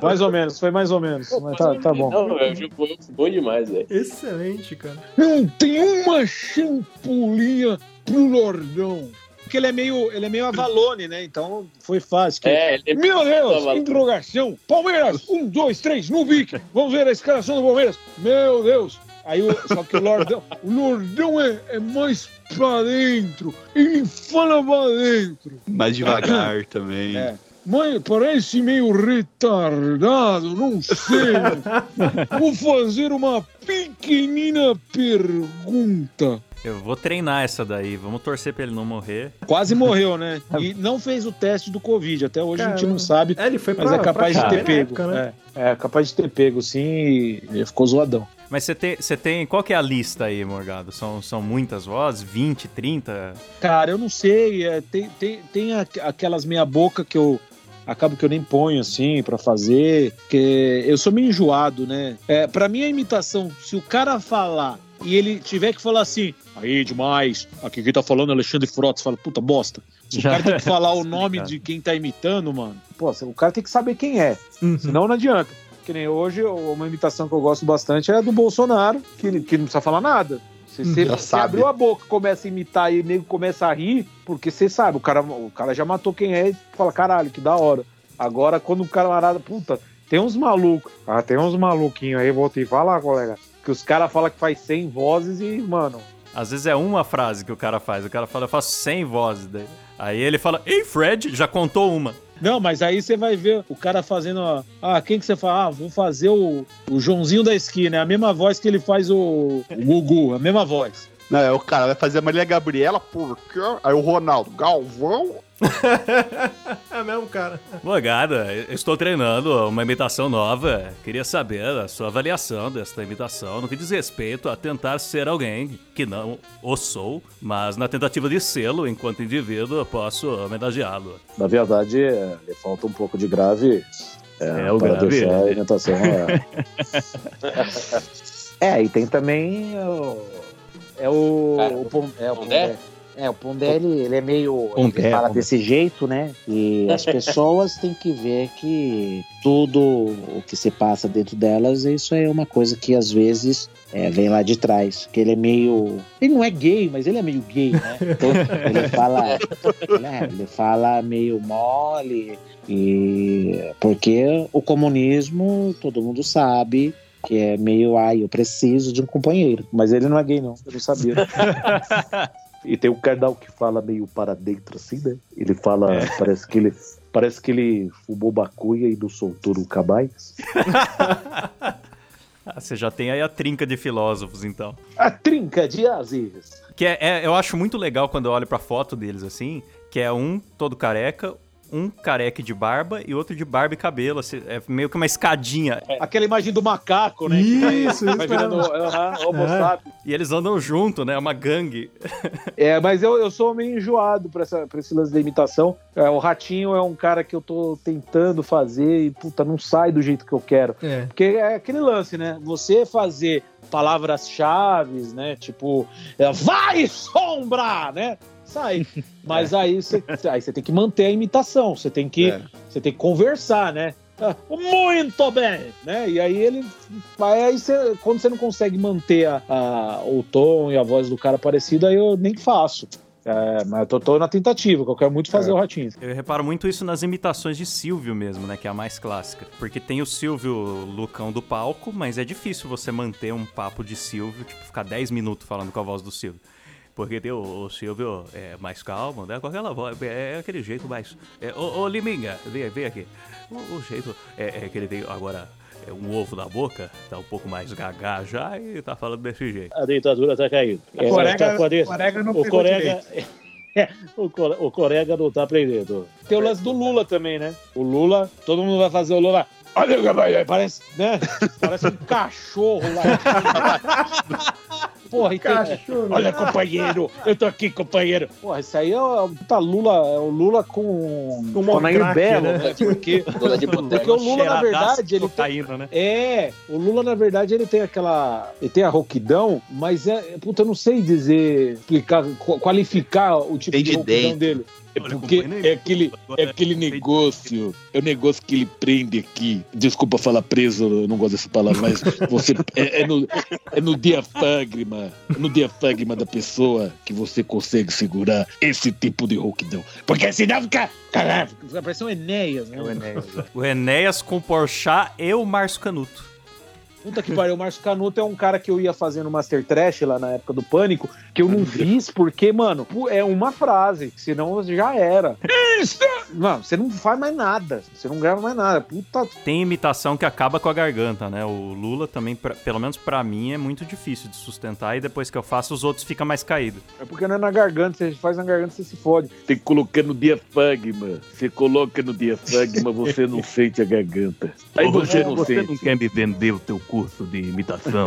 Mais ou menos, foi mais ou menos. Mas tá, tá bom. Não, eu acho bom demais, velho. Excelente, cara. Não tem uma champolinha pro Lordão. Porque ele é meio, ele é meio Avalone, né? Então foi fácil. que- É, ele- Meu Deus, Avalone. interrogação. Palmeiras, um, dois, três, no Vic. Vamos ver a escalação do Palmeiras. Meu Deus. Aí, o- só que o Lordão, o Lordão é, é mais pra dentro. Ele fala pra dentro. Mais devagar [COUGHS] também. É. Mãe, parece meio retardado, não sei. [LAUGHS] Vou fazer uma pequenina pergunta. Eu vou treinar essa daí, vamos torcer pra ele não morrer. Quase morreu, né? [LAUGHS] E não fez o teste do Covid. Até hoje a gente não sabe. É, ele foi Mas pra- é capaz pra de ter pego. época, né? É, é capaz de ter pego, sim, e ele ficou zoadão. Mas você tem, você tem. Qual que é a lista aí, Morgado? São, são muitas vozes? 20, 30? Cara, eu não sei. é, tem tem, tem a- aquelas meia-boca que eu acabo que eu nem ponho assim pra fazer. Que eu sou meio enjoado, né? É, pra mim, a imitação, se o cara falar e ele tiver que falar assim, aí demais, aqui quem tá falando é Alexandre Frotas, fala, puta bosta. Se o cara tem que falar o nome de quem tá imitando, mano, pô, o cara tem que saber quem é. Senão não adianta. Que nem hoje, uma imitação que eu gosto bastante é a do Bolsonaro, que, ele- que não precisa falar nada. Você, você, Já você abriu a boca, começa a imitar e o nego começa a rir, porque você sabe, o cara, o cara já matou quem é e fala, caralho, que da hora. Agora, quando o camarada, puta, tem uns malucos, ah, tem uns maluquinhos aí, vou te falar, colega, que os caras falam que faz 100 vozes e, mano, Às vezes é uma frase que o cara faz. O cara fala, eu faço 100 vozes daí. Aí ele fala, ei Fred, já contou uma. Não, mas aí você vai ver o cara fazendo. ó, Ah, quem que você fala? Ah, vou fazer o, o Joãozinho da esquina. É a mesma voz que ele faz o, o Gugu, a mesma voz. Não, é o cara vai fazer a Maria Gabriela, por quê? Aí o Ronaldo, Galvão? [LAUGHS] É mesmo, cara. Eu estou treinando uma imitação nova. Queria saber a sua avaliação desta imitação no que diz respeito a tentar ser alguém que não o sou, mas na tentativa de sê-lo enquanto indivíduo, eu posso homenageá-lo. Na verdade, é, lhe falta um pouco de grave. É, o para grave, deixar né? a imitação. É. [LAUGHS] é, e tem também o. É o. Cara, o Pon- é, o Pondé? Pondé. É, o Pondé, ele, ele é meio. Pondé, ele fala Pondé. desse jeito, né? E [LAUGHS] as pessoas têm que ver que tudo o que se passa dentro delas, isso é uma coisa que às vezes é, vem lá de trás. Que ele é meio. Ele não é gay, mas ele é meio gay, né? Então, ele [LAUGHS] fala. ele, é, ele fala meio mole. E porque o comunismo, todo mundo sabe que é meio, ai, eu preciso de um companheiro. Mas ele não é gay, não. Eu não sabia. [LAUGHS] E tem um canal que fala meio para dentro assim, né? Ele fala, parece que ele parece que ele fumou bacuia e não soltou nunca mais. [LAUGHS] Ah, você já tem aí a trinca de filósofos, então. A trinca de Aziz. Que é, é- eu acho muito legal quando eu olho pra foto deles assim, que é um todo careca, um careca de barba e outro de barba e cabelo. assim, é meio que uma escadinha. Aquela imagem do macaco, né? Isso, vai, isso virando É. sapiens. E eles andam junto, né? É uma gangue. É, mas eu, eu sou meio enjoado pra, essa, pra esse lance da imitação. É, o Ratinho é um cara que eu tô tentando fazer e, puta, não sai do jeito que eu quero. É. Porque é aquele lance, né? Você fazer palavras-chave, né? Tipo, é, vai sombra, né? Sai. [LAUGHS] Mas aí você aí você tem que manter a imitação, você tem que, É. você tem que conversar, né? [LAUGHS] Muito bem, né? E aí ele vai aí você, quando você não consegue manter a, a- o tom e a voz do cara parecido, aí eu nem faço. É, mas eu tô, tô na tentativa, que eu quero muito fazer o ratinho. Eu reparo muito isso nas imitações de Silvio mesmo, né? Que é a mais clássica. Porque tem o Silvio Lucão do palco, mas é difícil você manter um papo de Silvio, tipo, ficar 10 minutos falando com a voz do Silvio. Porque tem o, o Silvio é mais calmo, né? Com aquela voz, é, é aquele jeito mais. É, ô, ô Liminga, vem, vem aqui. O, o jeito é, é que ele tem agora. é um ovo na boca, tá um pouco mais gagá já e tá falando desse jeito. A ditadura tá caindo. O Corega, tá com a de- o Corega não o Corega, [LAUGHS] o, Core- o Corega não tá aprendendo. Tem o lance do Lula também, né? O Lula, todo mundo vai fazer o Lula. Olha o parece, né? [LAUGHS] Parece um cachorro lá. [LAUGHS] Porra, e tem, Olha, companheiro, eu tô aqui, companheiro. Porra, isso aí é o puta Lula, é o Lula com, com o Nair Belo, né? Porque, Lula [LAUGHS] de boteco. porque o Lula, na verdade, de ele tem, cocaína, né? É, o Lula, na verdade, ele tem aquela. Ele tem a rouquidão, mas é. Puta, eu não sei dizer, explicar, qu- qualificar o tipo Tem de de rouquidão dentro. dele. É porque é aquele, é aquele negócio, é o negócio que ele prende aqui. Desculpa falar preso, eu não gosto dessa palavra, mas você [LAUGHS] é, é no, é no diafragma, é no diafragma da pessoa que você consegue segurar esse tipo de rouquidão. Porque senão fica. Caralho, Fica parecendo um Enéas, né? O Enéas com Porchat e o Márcio Canuto. Puta que pariu, o Márcio Canuto é um cara que eu ia fazer no Master Trash lá na época do Pânico, que eu não fiz porque, mano, é uma frase, senão já era. Mano, você não faz mais nada, você não grava mais nada. Puta, Tem imitação que acaba com a garganta, né? O Lula também, pra- pelo menos pra mim, é muito difícil de sustentar e depois que eu faço, os outros ficam mais caídos. é porque não é na garganta, você faz na garganta, você se fode. Tem que colocar no diafragma. Você coloca no diafragma, você não sente a garganta. Aí você não sente. quer me vender o teu curso de imitação?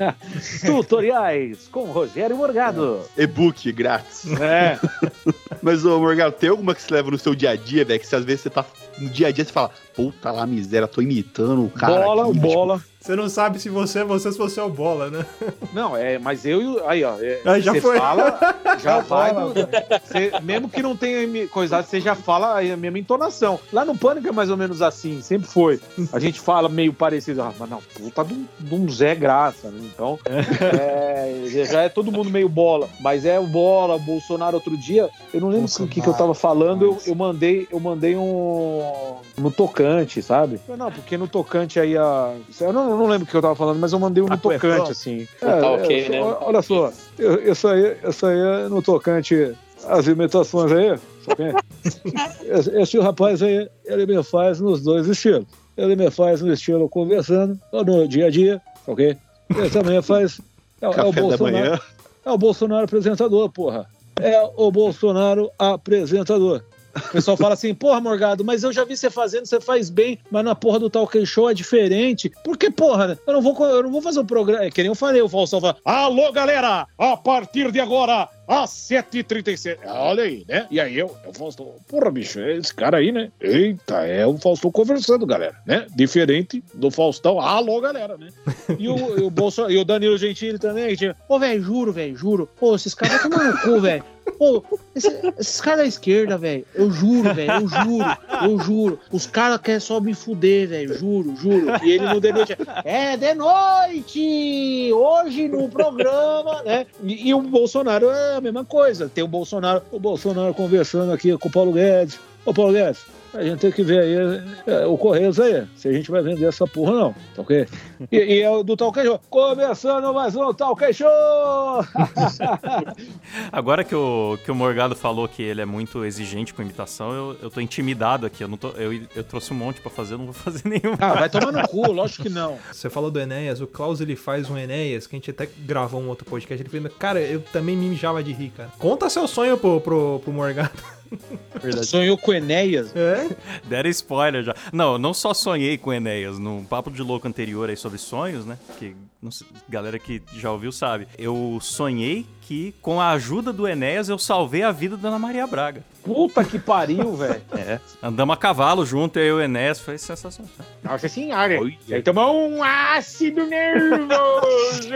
[LAUGHS] Tutoriais com Rogério Morgado. E-book grátis. É. [LAUGHS] Mas, ô, Morgado, tem alguma que você leva no seu dia a dia, velho? Que se às vezes você tá no dia a dia, você fala, puta lá, miséria, tô imitando o cara. bola, aqui, bola. Você não sabe se você é você, se você é o bola, né? Não, é, mas eu e o. Aí, ó. é, Aí já você foi. fala, [LAUGHS] já vai. do- você- mesmo que não tenha coisado, você já fala a mesma entonação. Lá no Pânico é mais ou menos assim, sempre foi. A gente fala meio parecido, ah, mas não, puta de um, de um Zé Graça, né? Então, é, já é todo mundo meio bola. Mas é o bola, o Bolsonaro outro dia, eu não lembro o que, que eu tava falando, eu, eu mandei, eu mandei um. No tocante, sabe? Não, porque no tocante aí a. Eu não, não lembro o que eu tava falando, mas eu mandei um no tocante, assim. Tá ok, é, né? Olha só, eu- isso aí, isso aí no tocante as imitações aí, sabe? esse, esse rapaz aí, ele me faz nos dois estilos. Ele me faz no estilo conversando, no dia a dia, ok? Ele também faz. É, é o Bolsonaro. É o Bolsonaro apresentador, porra. É o Bolsonaro apresentador. O pessoal fala assim, porra, Morgado, mas eu já vi você fazendo, você faz bem, mas na porra do Talk Show é diferente. Porque, porra, eu não vou, eu não vou fazer o programa. É que nem eu falei, o Faustão fala, alô, galera, a partir de agora, às 7h37. Olha aí, né? E aí eu, eu Faustão, porra, bicho, é esse cara aí, né? Eita, é o Faustão conversando, galera, né? Diferente do Faustão, alô, galera, né? E o, e o, Bolso, e o Danilo Gentili também, que tinha, ô, velho, juro, velho, juro. Pô, esses caras vão tomar no cu, velho. Pô, esse- esses caras da esquerda, velho, eu juro, velho, eu juro, eu juro. Os caras querem só me fuder, velho, juro, juro. E ele no The Noite, é de noite, hoje no programa, né? E, e o Bolsonaro é a mesma coisa. Tem o Bolsonaro, o Bolsonaro conversando aqui com o Paulo Guedes. Ô, Paulo Guedes, a gente tem que ver aí é, o Correios aí, se a gente vai vender essa porra não, tá ok? E, e é o do Talk Show. Começando mais um Talk Show! [LAUGHS] Agora que o, que o Morgado falou que ele é muito exigente com imitação, eu, eu tô intimidado aqui. Eu, não tô, eu, eu trouxe um monte pra fazer, eu não vou fazer [LAUGHS] nenhum. Ah, vai tomar no cu, lógico que não. Você falou do Enéas, o Klaus ele faz um Enéas, que a gente até gravou um outro podcast, ele fez, cara, eu também me mijava de rir, cara. Conta seu sonho pro, pro, pro Morgado. [LAUGHS] Sonhou com o Enéas? É? Deram spoiler já. Não, eu não só sonhei com o Enéas. No papo de louco anterior aí sobre sonhos, né? Que não sei, galera que já ouviu sabe. Eu sonhei que, com a ajuda do Enéas, eu salvei a vida da Ana Maria Braga. Puta que pariu, [LAUGHS] velho. É. Andamos a cavalo junto, eu e o Enéas, foi sensacional. Nossa senhora. E aí tomou um ácido nervoso. [LAUGHS]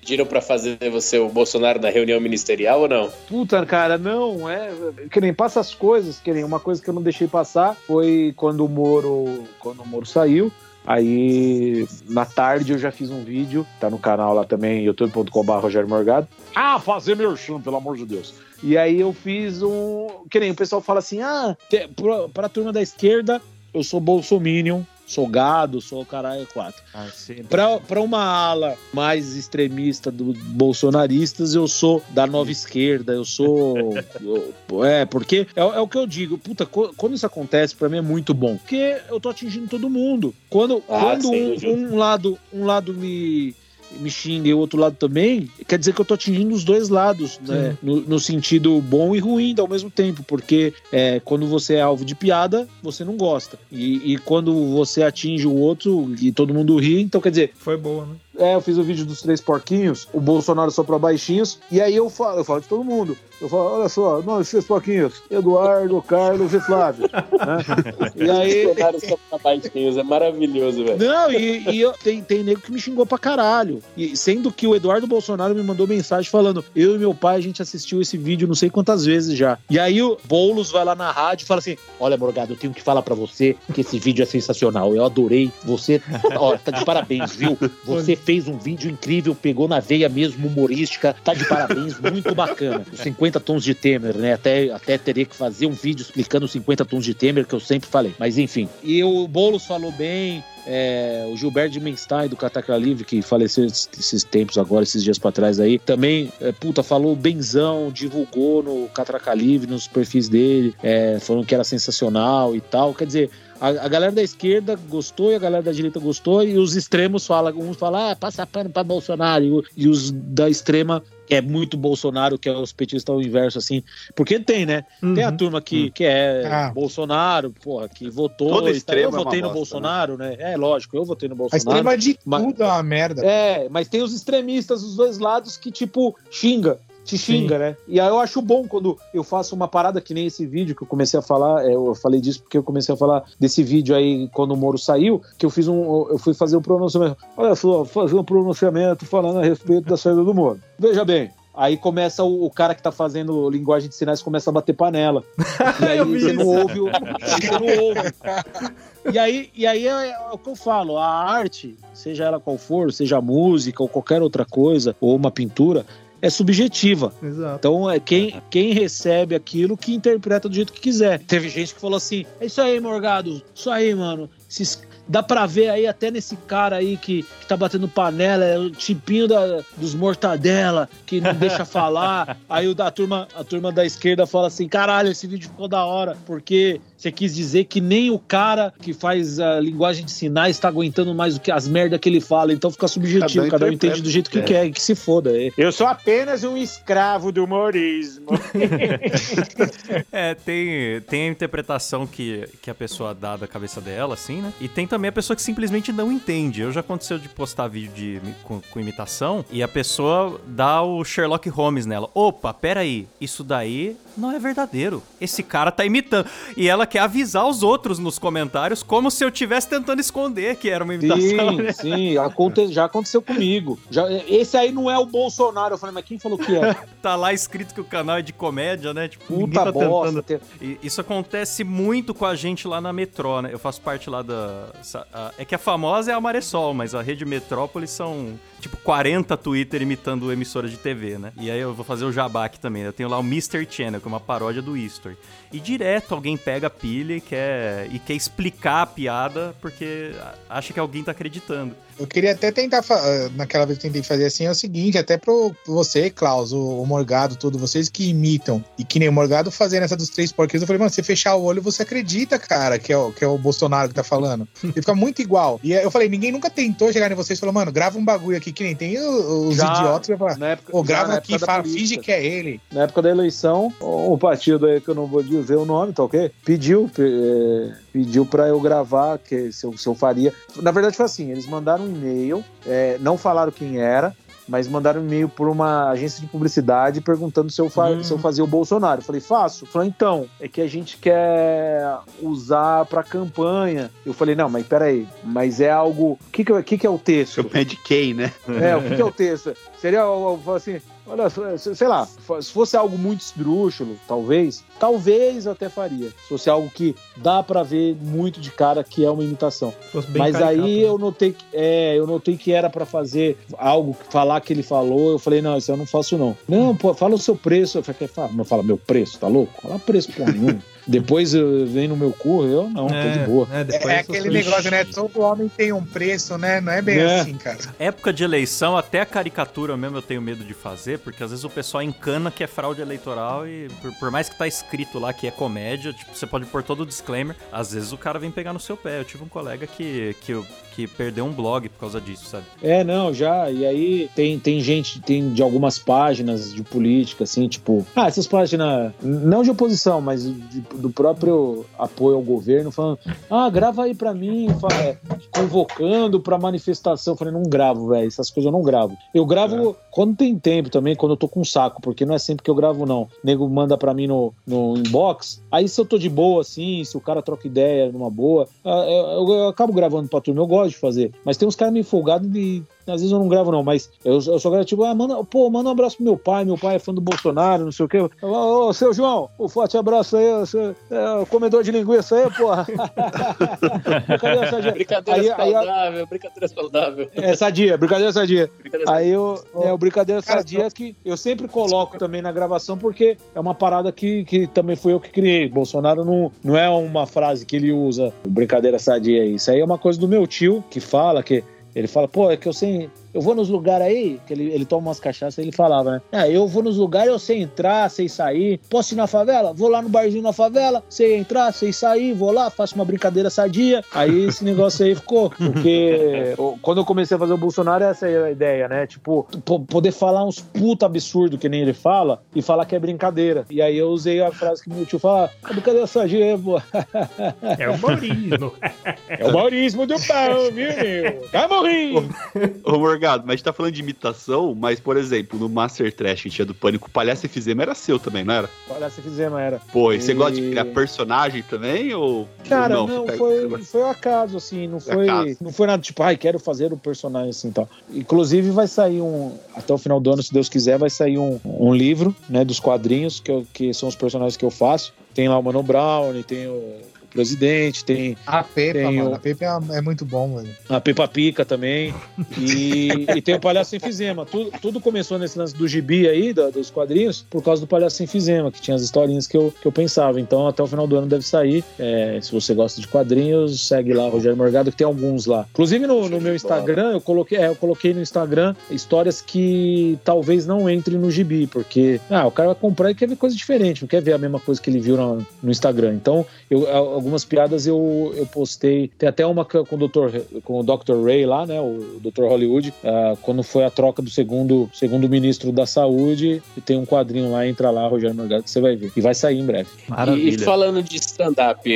Pediram pra fazer você o Bolsonaro na reunião ministerial ou não? Puta, cara, não, é. Que nem passa as coisas, que nem uma coisa que eu não deixei passar foi quando o Moro. Quando o Moro saiu. Aí, na tarde, eu já fiz um vídeo, tá no canal lá também, youtube.com.br Rogério Morgado. Ah, fazer meu chão, pelo amor de Deus. E aí eu fiz um. Que nem o pessoal fala assim: ah, te- pra, pra turma da esquerda, eu sou bolsominion, sou gado, sou caralho quatro. Ah, pra uma ala mais extremista dos bolsonaristas, eu sou da nova esquerda, eu sou. [LAUGHS] eu- é, porque é, é o que eu digo, puta, quando isso acontece, pra mim é muito bom. Porque eu tô atingindo todo mundo. Quando, Ah, quando um, um lado, um lado me. Me xinga e o outro lado também, quer dizer que eu tô atingindo os dois lados, né? No, no sentido bom e ruim ao mesmo tempo, porque é, quando você é alvo de piada, você não gosta. E, e quando você atinge o outro e todo mundo ri, então quer dizer, Foi boa, né? É, eu fiz o vídeo dos três porquinhos, o Bolsonaro só pra baixinhos, e aí eu falo, eu falo de todo mundo. Eu falo, olha só, nós três porquinhos, Eduardo, Carlos e Flávio. né? [LAUGHS] E aí. Bolsonaro só pra baixinhos, é maravilhoso, velho. Não, e, e eu, tem, tem nego que me xingou pra caralho. E, sendo que o Eduardo Bolsonaro me mandou mensagem falando: eu e meu pai, a gente assistiu esse vídeo não sei quantas vezes já. E aí o Boulos vai lá na rádio e fala assim: Olha, Morgado, eu tenho que falar pra você que esse vídeo é sensacional. Eu adorei. Você, ó, tá de parabéns, viu? [LAUGHS] Você fez um vídeo incrível, pegou na veia mesmo humorística. Tá de parabéns, muito bacana. [LAUGHS] Os 50 tons de Temer, né? Até, até teria que fazer um vídeo explicando os 50 tons de Temer, que eu sempre falei. Mas enfim. E o Boulos falou bem. É, o Gilberto de Menstein do Catacra Livre, que faleceu esses, tempos agora, esses dias pra trás aí, também, é, puta, falou benzão, divulgou no Catraca Livre, nos perfis dele, é, falando que era sensacional e tal. Quer dizer, a, a galera da esquerda gostou e a galera da direita gostou, e os extremos falam, uns falam, ah, passa pano pra Bolsonaro, e, e os da extrema que é muito Bolsonaro, que é os petistas ao inverso, assim. Porque tem, né? Tem a turma que, que é Ah. Bolsonaro, porra, que votou. Todo e tal. Eu extremo é votei no bosta, Bolsonaro, né? É lógico, eu votei no A Bolsonaro. extrema de Mas- tudo é uma merda. É, mas tem os extremistas dos dois lados que, tipo, xinga. Te xinga, né? E aí eu acho bom quando eu faço uma parada que nem esse vídeo que eu comecei a falar. é, eu falei disso porque eu comecei a falar desse vídeo aí quando o Moro saiu, que eu fiz um. Eu fui fazer um pronunciamento. Olha só, fazer um pronunciamento falando a respeito da saída do Moro. Veja bem. Aí começa o, o cara que tá fazendo linguagem de sinais começa a bater panela. [LAUGHS] E aí você não ouve o. Você não ouve. E aí, e aí é, é o que eu falo, a arte, seja ela qual for, seja música ou qualquer outra coisa, ou uma pintura, é subjetiva. Exato. Então é quem, quem recebe aquilo que interpreta do jeito que quiser. Teve gente que falou assim: é isso aí, Morgado, isso aí, mano. Esses- Dá pra ver aí até nesse cara aí que, que tá batendo panela, é o tipinho da, dos mortadela, que não deixa [LAUGHS] falar. Aí o da turma, a turma da esquerda fala assim: caralho, esse vídeo ficou da hora, porque você quis dizer que nem o cara que faz a linguagem de sinais tá aguentando mais do que as merda que ele fala. Então fica subjetivo, Cada um cada um entende do jeito que É. quer, que se foda. É. Eu sou apenas um escravo do humorismo. [LAUGHS] É, tem, tem a interpretação que, que a pessoa dá da cabeça dela, assim, né? E tem também a pessoa que simplesmente não entende. Eu já aconteceu de postar vídeo de, com, com imitação e a pessoa dá o Sherlock Holmes nela. Opa, peraí, isso daí não é verdadeiro. Esse cara tá imitando. E ela quer avisar os outros nos comentários como se eu estivesse tentando esconder que era uma imitação. Sim, né? sim, aconte- já aconteceu comigo. Já, esse aí não é o Bolsonaro. Eu falei, mas quem falou que é? [LAUGHS] Tá lá escrito que o canal é de comédia, né? Tipo, Puta tá bosta. tentando- E Isso acontece muito com a gente lá na Metrô, né? Eu faço parte lá da. É que a famosa é a Maressol, mas a rede Metrópole são tipo 40 Twitter imitando emissora de TV, né? E aí eu vou fazer o jabá aqui também. Eu tenho lá o Mr. Channel, que é uma paródia do History. E direto alguém pega a pilha e quer, e quer explicar a piada porque acha que alguém tá acreditando. Eu queria até tentar, ah, naquela vez que eu tentei fazer assim, é o seguinte, até pro você, Klaus, o, Morgado, tudo, vocês que imitam, e que nem o Morgado fazendo essa dos três porquês, eu falei, mano, você fechar o olho, você acredita, cara, que é o, que é o Bolsonaro que tá falando. [LAUGHS] E fica muito igual. E aí eu falei, ninguém nunca tentou chegar em vocês e falou, mano, grava um bagulho aqui, que nem tem os Já, idiotas, época, pô, já grava na aqui, fala, política. finge que é ele. Na época da eleição, o partido aí que eu não vou dizer o nome, tá ok? Pediu, é, pediu pra eu gravar, que se eu, se eu faria. Na verdade foi assim, eles mandaram um e-mail, é, não falaram quem era, mas mandaram um e-mail por uma agência de publicidade perguntando se eu, fa- Hum. se eu fazia o Bolsonaro. Eu falei, faço. Falei, então, é que a gente quer usar pra campanha. Eu falei, não, mas peraí, mas é algo. O que, que, é- que, que é o texto? Campanha de quem, né? É, o que, que é o texto? Seria, eu, eu, assim, olha, sei lá, se fosse algo muito esdrúxulo, talvez, talvez eu até faria. Se fosse algo que dá pra ver muito de cara que é uma imitação. Mas caricato, aí né? eu notei que, é, eu notei que era pra fazer algo, falar que ele falou, eu falei, não, isso eu não faço não. Não, pô, fala o seu preço. Eu falei, fala, não fala meu preço, tá louco? Fala preço porra nenhuma. [LAUGHS] Depois vem no meu cu, eu não, tô de boa. É, depois É eu aquele negócio, né? Todo homem tem um preço, né? Não é bem É. assim, cara. Época de eleição, até a caricatura mesmo eu tenho medo de fazer, porque às vezes o pessoal encana que é fraude eleitoral e por, por mais que tá escrito lá que é comédia, tipo, você pode pôr todo o disclaimer, às vezes o cara vem pegar no seu pé. Eu tive um colega que, que, que perdeu um blog por causa disso, sabe? É, não, já. E aí tem, tem gente, tem de algumas páginas de política, assim, tipo. Ah, essas páginas, não de oposição, mas de- do próprio apoio ao governo, falando: ah, grava aí pra mim, é, convocando pra manifestação. Eu falei: não gravo, velho, essas coisas eu não gravo. Eu gravo quando tem tempo também, quando eu tô com saco, porque não é sempre que eu gravo, não. O nego manda pra mim no, no inbox. Aí se eu tô de boa, assim, se o cara troca ideia numa boa, ah, eu, eu acabo gravando pra turma, eu gosto de fazer. Mas tem uns caras meio folgados e às vezes eu não gravo, não, mas eu, eu só gravo tipo, ah, manda, pô, manda um abraço pro meu pai, meu pai é fã do Bolsonaro, não sei o quê. Ô, seu João, um forte abraço aí, você, é, o comedor de linguiça aí, porra. [LAUGHS] Brincadeira Aí- aí- saudável, brincadeira saudável. É sadia, brincadeira sadia. Brincadeira Aí eu, é o brincadeira Cara, sadia que eu sempre coloco também na gravação porque é uma parada que, que também fui eu que criei. Bolsonaro não, não é uma frase que ele usa, brincadeira sadia. Isso aí é uma coisa do meu tio que fala que ele fala, pô, é que eu sei, eu vou nos lugares aí, que ele, ele toma umas cachaças, ele falava, né? Ah, eu vou nos lugares, eu sei entrar, sei sair. Posso ir na favela? Vou lá no barzinho na favela, sei entrar, sei sair, vou lá, faço uma brincadeira sadia. Aí esse negócio aí ficou. Porque [LAUGHS] o- quando eu comecei a fazer o Bolsonaro, essa era a ideia, né? Tipo, po- poder falar uns puta absurdo que nem ele fala e falar que é brincadeira. E aí eu usei a frase que meu tio fala, "É brincadeira sadia, pô. É o Maurício. É o Maurício do pau, viu, meu? Vai morrer! Ô, Morgado, mas a gente tá falando de imitação, mas, por exemplo, no Master Trash que tinha do Pânico, o Palhaço Efizema era seu também, não era? Olha, se fizemos, era. Pô, e você gosta de criar personagem também, ou... Cara, ou não, Você pega- foi, foi um acaso, assim, não Foi foi, acaso. não foi nada tipo, ai, quero fazer o personagem assim tal. Inclusive, vai sair um, até o final do ano, se Deus quiser, vai sair um, um livro, né, dos quadrinhos, que, eu- que são os personagens que eu faço. Tem lá o Mano Brown, tem o, o Presidente, tem A Pepa, Tem mano. o- A Pepa é, é muito bom, mano. a Peppa Pica também. E, e tem o Palhaço Enfisema. Tudo, tudo começou nesse lance do gibi aí, da- dos quadrinhos, por causa do Palhaço Enfisema, que tinha as historinhas que eu, que eu pensava. Então, até o final do ano deve sair. É, se você gosta de quadrinhos, segue lá, Rogério Morgado, que tem alguns lá. Inclusive, no, no meu Instagram, eu coloquei, é, eu coloquei no Instagram histórias que talvez não entrem no gibi, porque ah, o cara vai comprar e quer ver coisa diferente, não quer ver a mesma coisa que ele viu no, no Instagram. Então, eu, a- algumas piadas eu, eu postei. Tem até uma com o Dr. com o Dr. Ray lá, né? O Dr. Hollywood, ah, quando foi a troca do segundo, segundo ministro da saúde, e tem um quadrinho lá, entra lá, Rogério Morgado, que você vai ver. E vai sair em breve. E, e falando de stand-up,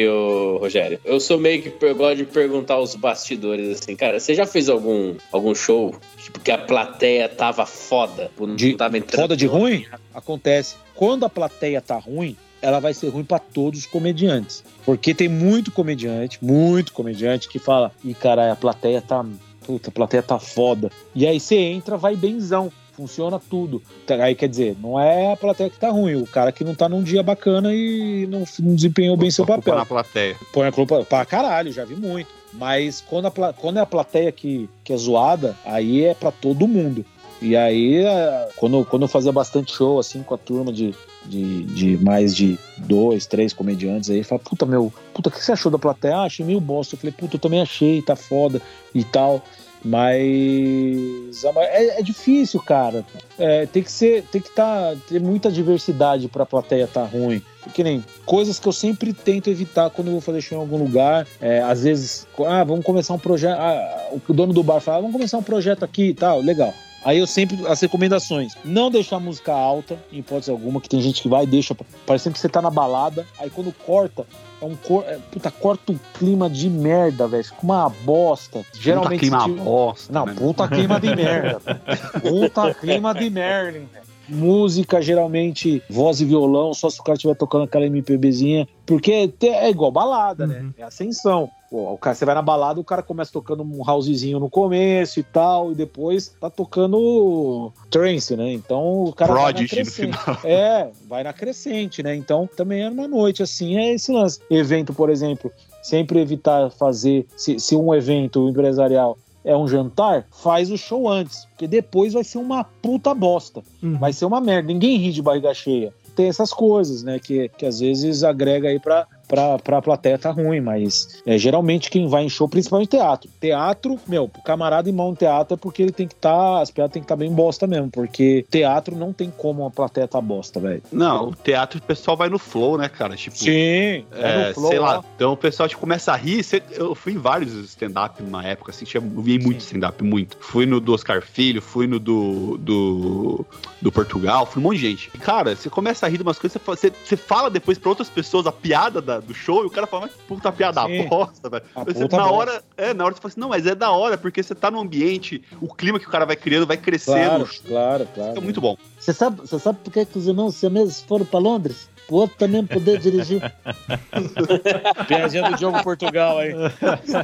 Rogério, eu sou meio que per- gosto de perguntar aos bastidores assim, cara, você já fez algum, algum show tipo, que a plateia tava foda? Não De- tava entrando Foda de ruim? Acontece. Quando a plateia tá ruim, ela vai ser ruim pra todos os comediantes. Porque tem muito comediante, muito comediante que fala: ih, caralho, a plateia tá. Puta, a plateia tá foda. E aí você entra, vai benzão. Funciona tudo. Tá, Aí quer dizer, não é a plateia que tá ruim, o cara que não tá num dia bacana e não, não desempenhou bem seu papel. na plateia. Põe a culpa pra caralho, já vi muito. Mas quando, a, quando é a plateia que, que é zoada, aí é pra todo mundo. E aí, é, quando, quando eu fazia bastante show, assim, com a turma de, de, de mais de dois, três comediantes aí, fala, puta, meu, puta, o que você achou da plateia? Ah, achei meio bosta. Eu falei, puta, eu também achei, tá foda e tal. Mas ma- é, é difícil, cara. É, tem que ser, tem que tá, ter muita diversidade pra plateia tá ruim. Que nem coisas que eu sempre tento evitar quando eu vou fazer show em algum lugar. É, às vezes, ah, vamos começar um projeto. Ah, o dono do bar fala, ah, vamos começar um projeto aqui e tal, legal. Aí eu sempre, as recomendações, não deixar a música alta, em hipótese alguma, que tem gente que vai e deixa, parecendo que você tá na balada, aí quando corta, é um cor, é, puta, corta o clima de merda, velho, fica uma bosta. Geralmente. clima se tiver- bosta, Não, né? puta clima de merda. [LAUGHS] puta clima de merda, velho. Música, geralmente, voz e violão, só se o cara estiver tocando aquela MPBzinha. Porque é igual balada, né? É ascensão. Pô, o cara, você vai na balada, o cara começa tocando um housezinho no começo e tal, e depois tá tocando trance, né? Então o cara vai na Prodigy no crescente. final. É, vai na crescente, né? Então também é uma noite, assim, é esse lance. Evento, por exemplo, sempre evitar fazer, se, se um evento empresarial é um jantar, faz o show antes, porque depois vai ser uma puta bosta. Vai ser uma merda. Ninguém ri de barriga cheia. tem essas coisas, né? Que, que às vezes agrega aí pra, pra, pra plateia tá ruim, mas é, geralmente quem vai em show, principalmente teatro. Teatro, meu, pro camarada mal no teatro é porque ele tem que estar, tá, as piadas tem que estar tá bem bosta mesmo, porque teatro não tem como uma plateia tá bosta, velho. Não, o teatro o pessoal vai no flow, né, cara? Tipo, Sim, é, no flow, sei lá. ó. Então o pessoal tipo, começa a rir. eu fui em vários stand-up numa época, assim, tinha, eu vi muito stand-up, muito. Fui no do Oscar Filho, fui no do, do, do Portugal, fui um monte de gente. E, cara, você começa a rir de umas coisas, você- você fala depois pra outras pessoas a piada da- do show e o cara fala, mas puta piada Sim. bosta, velho. Você- Na bosta. hora, é, na hora você fala assim, não, mas é da hora, porque você tá no ambiente, o clima que o cara vai criando vai crescendo. Claro, claro, claro. É muito bom. Você sabe, você sabe por que, que os irmãos siameses foram pra Londres? O outro também poder dirigir. [LAUGHS] Piadinha do Diogo Portugal aí.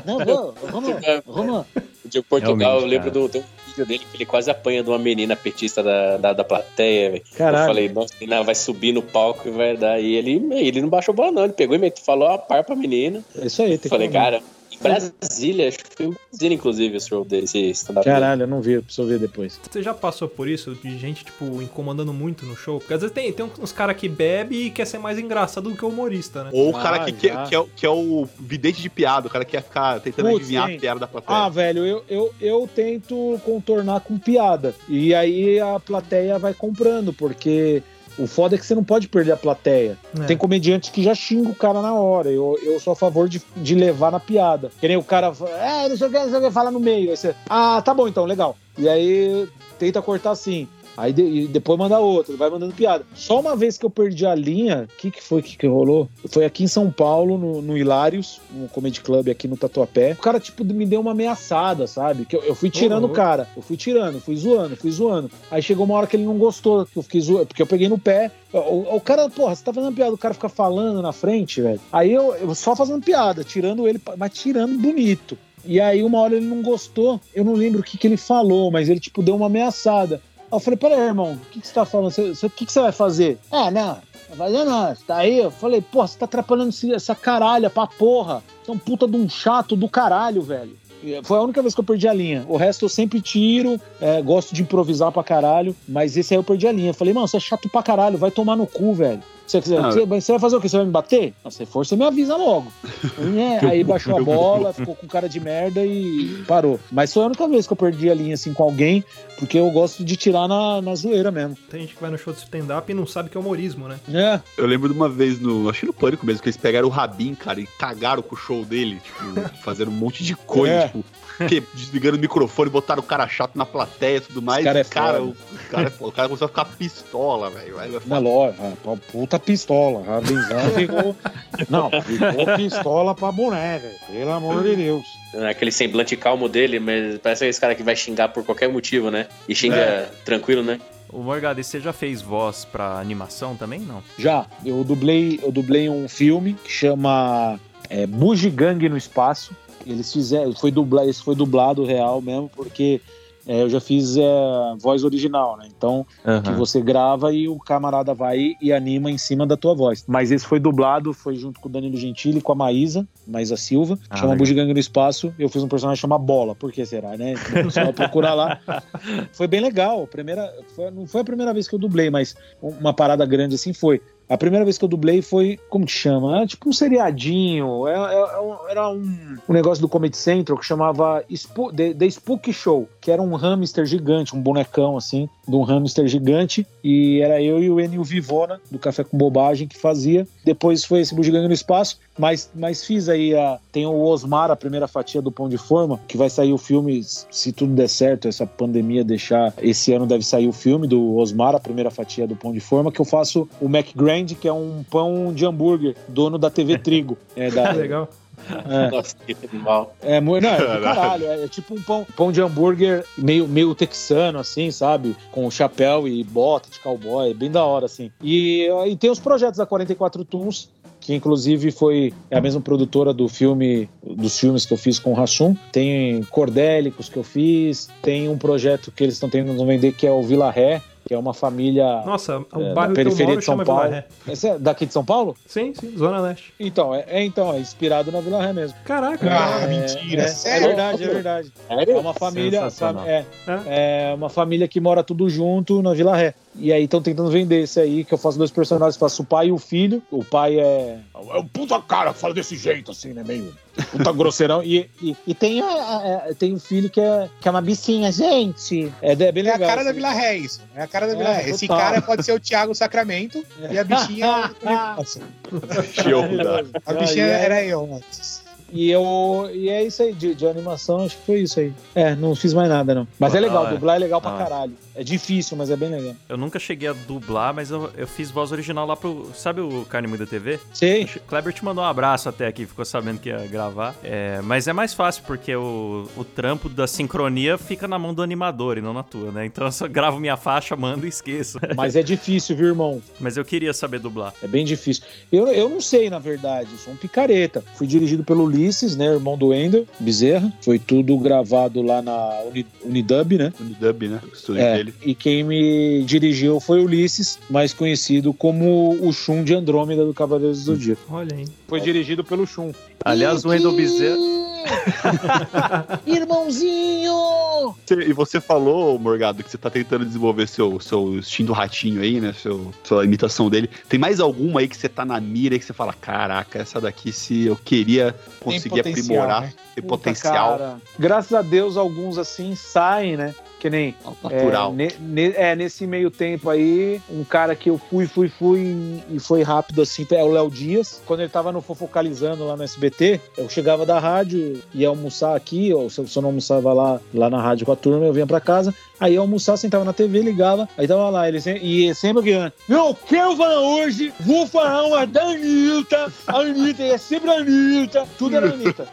Não, vou, vamos, vamos. O Diogo Portugal, Realmente, eu lembro cara. do, vídeo dele que ele quase apanha de uma menina petista da, da, da plateia, velho. Eu falei, nossa, menina vai subir no palco e vai dar. E ele, ele não baixou bola, não. Ele pegou e falou a par pra menina. É isso aí, tem Eu falei, que cara, Brasília, acho que foi em Brasília, inclusive, esse show desse stand-up. Caralho, eu não vi, eu preciso ver depois. Você já passou por isso? De gente, tipo, incomodando muito no show? Porque às vezes tem, tem uns caras que bebe e quer ser mais engraçado do que o humorista, né? Ou o Ah, cara que, que, já. que é, o- que é o vidente de piada, o cara que quer ficar tentando Putz, adivinhar sim. a piada da plateia. Ah, velho, eu, eu, eu tento contornar com piada. E aí a plateia vai comprando, porque o foda é que você não pode perder a plateia. É. Tem comediante que já xinga o cara na hora. Eu, eu sou a favor de, de levar na piada. Que nem o cara fala, é, não sei o que, não sei o que, fala no meio. Aí você, ah, tá bom então, legal. E aí tenta cortar assim. Aí de- depois manda outro, vai mandando piada. Só uma vez que eu perdi a linha, o que, que foi que, que rolou? Foi aqui em São Paulo, no, no Hilários, no Comedy Club aqui no Tatuapé. O cara, tipo, me deu uma ameaçada, sabe? Que eu, eu fui tirando o Uhum. cara. Eu fui tirando, fui zoando, fui zoando. Aí chegou uma hora que ele não gostou, que eu fiquei zoando, porque eu peguei no pé. O, o- o cara, porra, você tá fazendo piada, o cara fica falando na frente, velho. Aí eu, eu só fazendo piada, tirando ele, mas tirando bonito. E aí, uma hora ele não gostou, eu não lembro o que, que ele falou, mas ele, tipo, deu uma ameaçada. Eu falei, peraí, irmão, o que, que você tá falando? O que, que você vai fazer? Ah, não, não vai fazer não, você tá aí? Eu falei, porra, você tá atrapalhando essa caralha pra porra. Você é um puta de um chato do caralho, velho. Foi a única vez que eu perdi a linha. O resto eu sempre tiro, é, gosto de improvisar pra caralho, mas esse aí eu perdi a linha. Eu falei, mano, você é chato pra caralho, vai tomar no cu, velho. Você, quiser, Ah. você, você vai fazer o quê? Você vai me bater? Não, se for, você me avisa logo. É, aí [LAUGHS] baixou a bola, ficou com cara de merda e parou. Mas foi a única vez que eu perdi a linha assim com alguém, porque eu gosto de tirar na, na zoeira mesmo. Tem gente que vai no show de stand-up e não sabe que é humorismo, né? É, Eu lembro de uma vez no. Acho que no Pânico mesmo, que eles pegaram o Rabin, cara, e cagaram com o show dele, tipo, fazendo um monte de coisa, É. tipo, [LAUGHS] que, desligando o microfone, botaram o cara chato na plateia e tudo mais. cara é e, cara, foda. o, cara, o cara começou a ficar pistola, velho. Na loja, ah, puta pistola. Rabinzão [LAUGHS] ficou. Não, ficou pistola pra boné, velho. Pelo amor de Deus. É Aquele semblante calmo dele, mas parece esse cara que vai xingar por qualquer motivo, né? E xinga É. tranquilo, né? O Morgado, e você já fez voz pra animação também? Não. Já, eu dublei, eu dublei um filme que chama é, Bugigangue no Espaço. Eles fizeram, foi dublado, esse foi dublado real mesmo, porque é, eu já fiz é, voz original, né? Então, que você grava e o camarada vai e anima em cima da tua voz. Mas esse foi dublado, foi junto com o Danilo Gentili, com a Maísa, Maísa Silva, Ah, chama legal. Bugigangue no Espaço. Eu fiz um personagem chamado Bola, por que será, né? Você vai procurar lá. [LAUGHS] Foi bem legal. Primeira, foi- não foi a primeira vez que eu dublei, mas uma parada grande assim foi. A primeira vez que eu dublei foi, como que chama? Era tipo um seriadinho. Era, era- era um, um negócio do Comedy Central que chamava Spo- The, The Spook Show, que era um hamster gigante, um bonecão assim, de um hamster gigante. E era eu e o Enio Vivona, do Café com Bobagem, que fazia. Depois foi esse Bugiganga no Espaço. Mas, mas fiz aí a. Tem o Osmar, a primeira fatia do Pão de Forma, que vai sair o filme, se tudo der certo, essa pandemia deixar. Esse ano deve sair o filme do Osmar, a primeira fatia do Pão de Forma, que eu faço o Mac Que é um pão de hambúrguer, dono da TV Trigo. [LAUGHS] É, da, Legal. é. Nossa, que mal. É, não, é do caralho. É, é tipo um pão, pão de hambúrguer meio, meio texano, assim, sabe? Com chapéu e bota de cowboy, bem da hora, assim. E, e tem os projetos da 44 Tunes, que inclusive foi a mesma produtora do filme, dos filmes que eu fiz com o Hassum. Tem Cordélicos que eu fiz, tem um projeto que eles estão tentando vender que é o Vila Ré, que é uma família Nossa, o é, bairro da que eu periferia moro de São chama Paulo. Vila Ré. Esse é daqui de São Paulo? Sim, sim, Zona Leste. Então, é, é, então, é inspirado na Vila Ré mesmo. Caraca, Ah, É, mentira, é, é verdade, é verdade. É uma família, fam- é, é uma família que mora tudo junto na Vila Ré. E aí estão tentando vender esse aí, que eu faço dois personagens, faço o pai e o filho. O pai é. É um puta cara que fala desse jeito, assim, né? Meio. Puta grosseirão. E, e, e tem, a, a- tem um filho que é, que é uma bicinha, gente. É, é bem É a legal. cara da assim. Vila Ré, isso. É a cara da É, Vila Ré. Esse total. cara pode ser o Thiago Sacramento [LAUGHS] e a bichinha. [LAUGHS] Nossa, a bichinha é- era eu antes. E eu. E é isso aí, de, de animação, acho que foi isso aí. É, não fiz mais nada, não. Mas é legal, Ah, é. dublar é legal pra Ah. caralho. É difícil, mas é bem legal. Eu nunca cheguei a dublar, mas eu, eu fiz voz original lá pro. Sabe o Carne Muda TV? Sim. O Kleber te mandou um abraço até aqui, ficou sabendo que ia gravar. É, mas é mais fácil, porque o, o trampo da sincronia fica na mão do animador e não na tua, né? Então eu só gravo minha faixa, mando e esqueço. [LAUGHS] Mas é difícil, viu, irmão? Mas eu queria saber dublar. É bem difícil. Eu, eu não sei, na verdade. Eu sou um picareta. Fui dirigido pelo Ulisses, né? Irmão do Ender, Bezerra. Foi tudo gravado lá na Uni- Unidub, né? Unidub, né? Estúdio É, dele. E quem me dirigiu foi o Ulisses, mais conhecido como o Shun de Andrômeda do Cavaleiros do Zodíaco. Olha aí. Foi dirigido pelo Shun. Aliás, o Bezerra. [LAUGHS] Irmãozinho! Você- E você falou, Morgado, que você tá tentando desenvolver seu, seu instinto ratinho aí, né? Seu, sua imitação dele. Tem mais alguma aí que você tá na mira e que você fala: caraca, essa daqui, se eu queria conseguir potencial, aprimorar, né? tem Puta, potencial cara. Graças a Deus, alguns assim saem, né? Que nem natural. É, ne- ne- é, nesse meio tempo aí, um cara que eu fui, fui, fui e foi rápido assim, é o Léo Dias. Quando ele tava no Fofocalizando lá no SBT, eu chegava da rádio, ia almoçar aqui, ou se eu, não almoçava lá, lá na rádio com a turma, eu vinha pra casa. Aí eu almoçava, sentava na TV, ligava, aí tava lá, ele sempre, e sempre aqui, não, quero falar hoje, vou falar uma da Anitta, a Anitta, é sempre a Anitta, tudo era Anitta.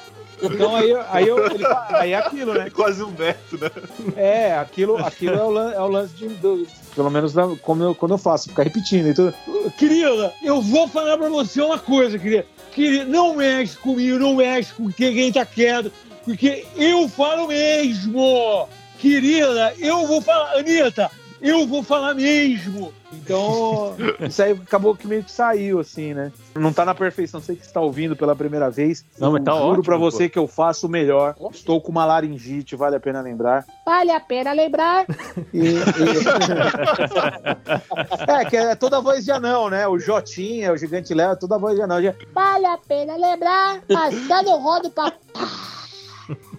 Então aí, aí, eu, ele, aí é aquilo, né? [LAUGHS] Quase um Beto, né? É, aquilo, aquilo é, o lan- é o lance de. do- pelo menos da- como eu, quando eu faço, ficar repetindo. Então, querida, eu vou falar pra você uma coisa, querida. Querida, não mexe comigo, não mexe com quem tá quieto, porque eu falo mesmo. Querida, eu vou falar, Anitta, eu vou falar mesmo. Então, isso aí acabou que meio que saiu, assim, né? Não tá na perfeição, sei que está ouvindo pela primeira vez. Não, mas tá Juro ótimo, pra pô. você que eu faço o melhor. Estou com uma laringite, vale a pena lembrar. Vale a pena lembrar. E- e- [LAUGHS] é, que é toda voz de anão, né? O Jotinha, o Gigante Léo, é toda voz de anão. Já- Vale a pena lembrar. Passando o rodo pra.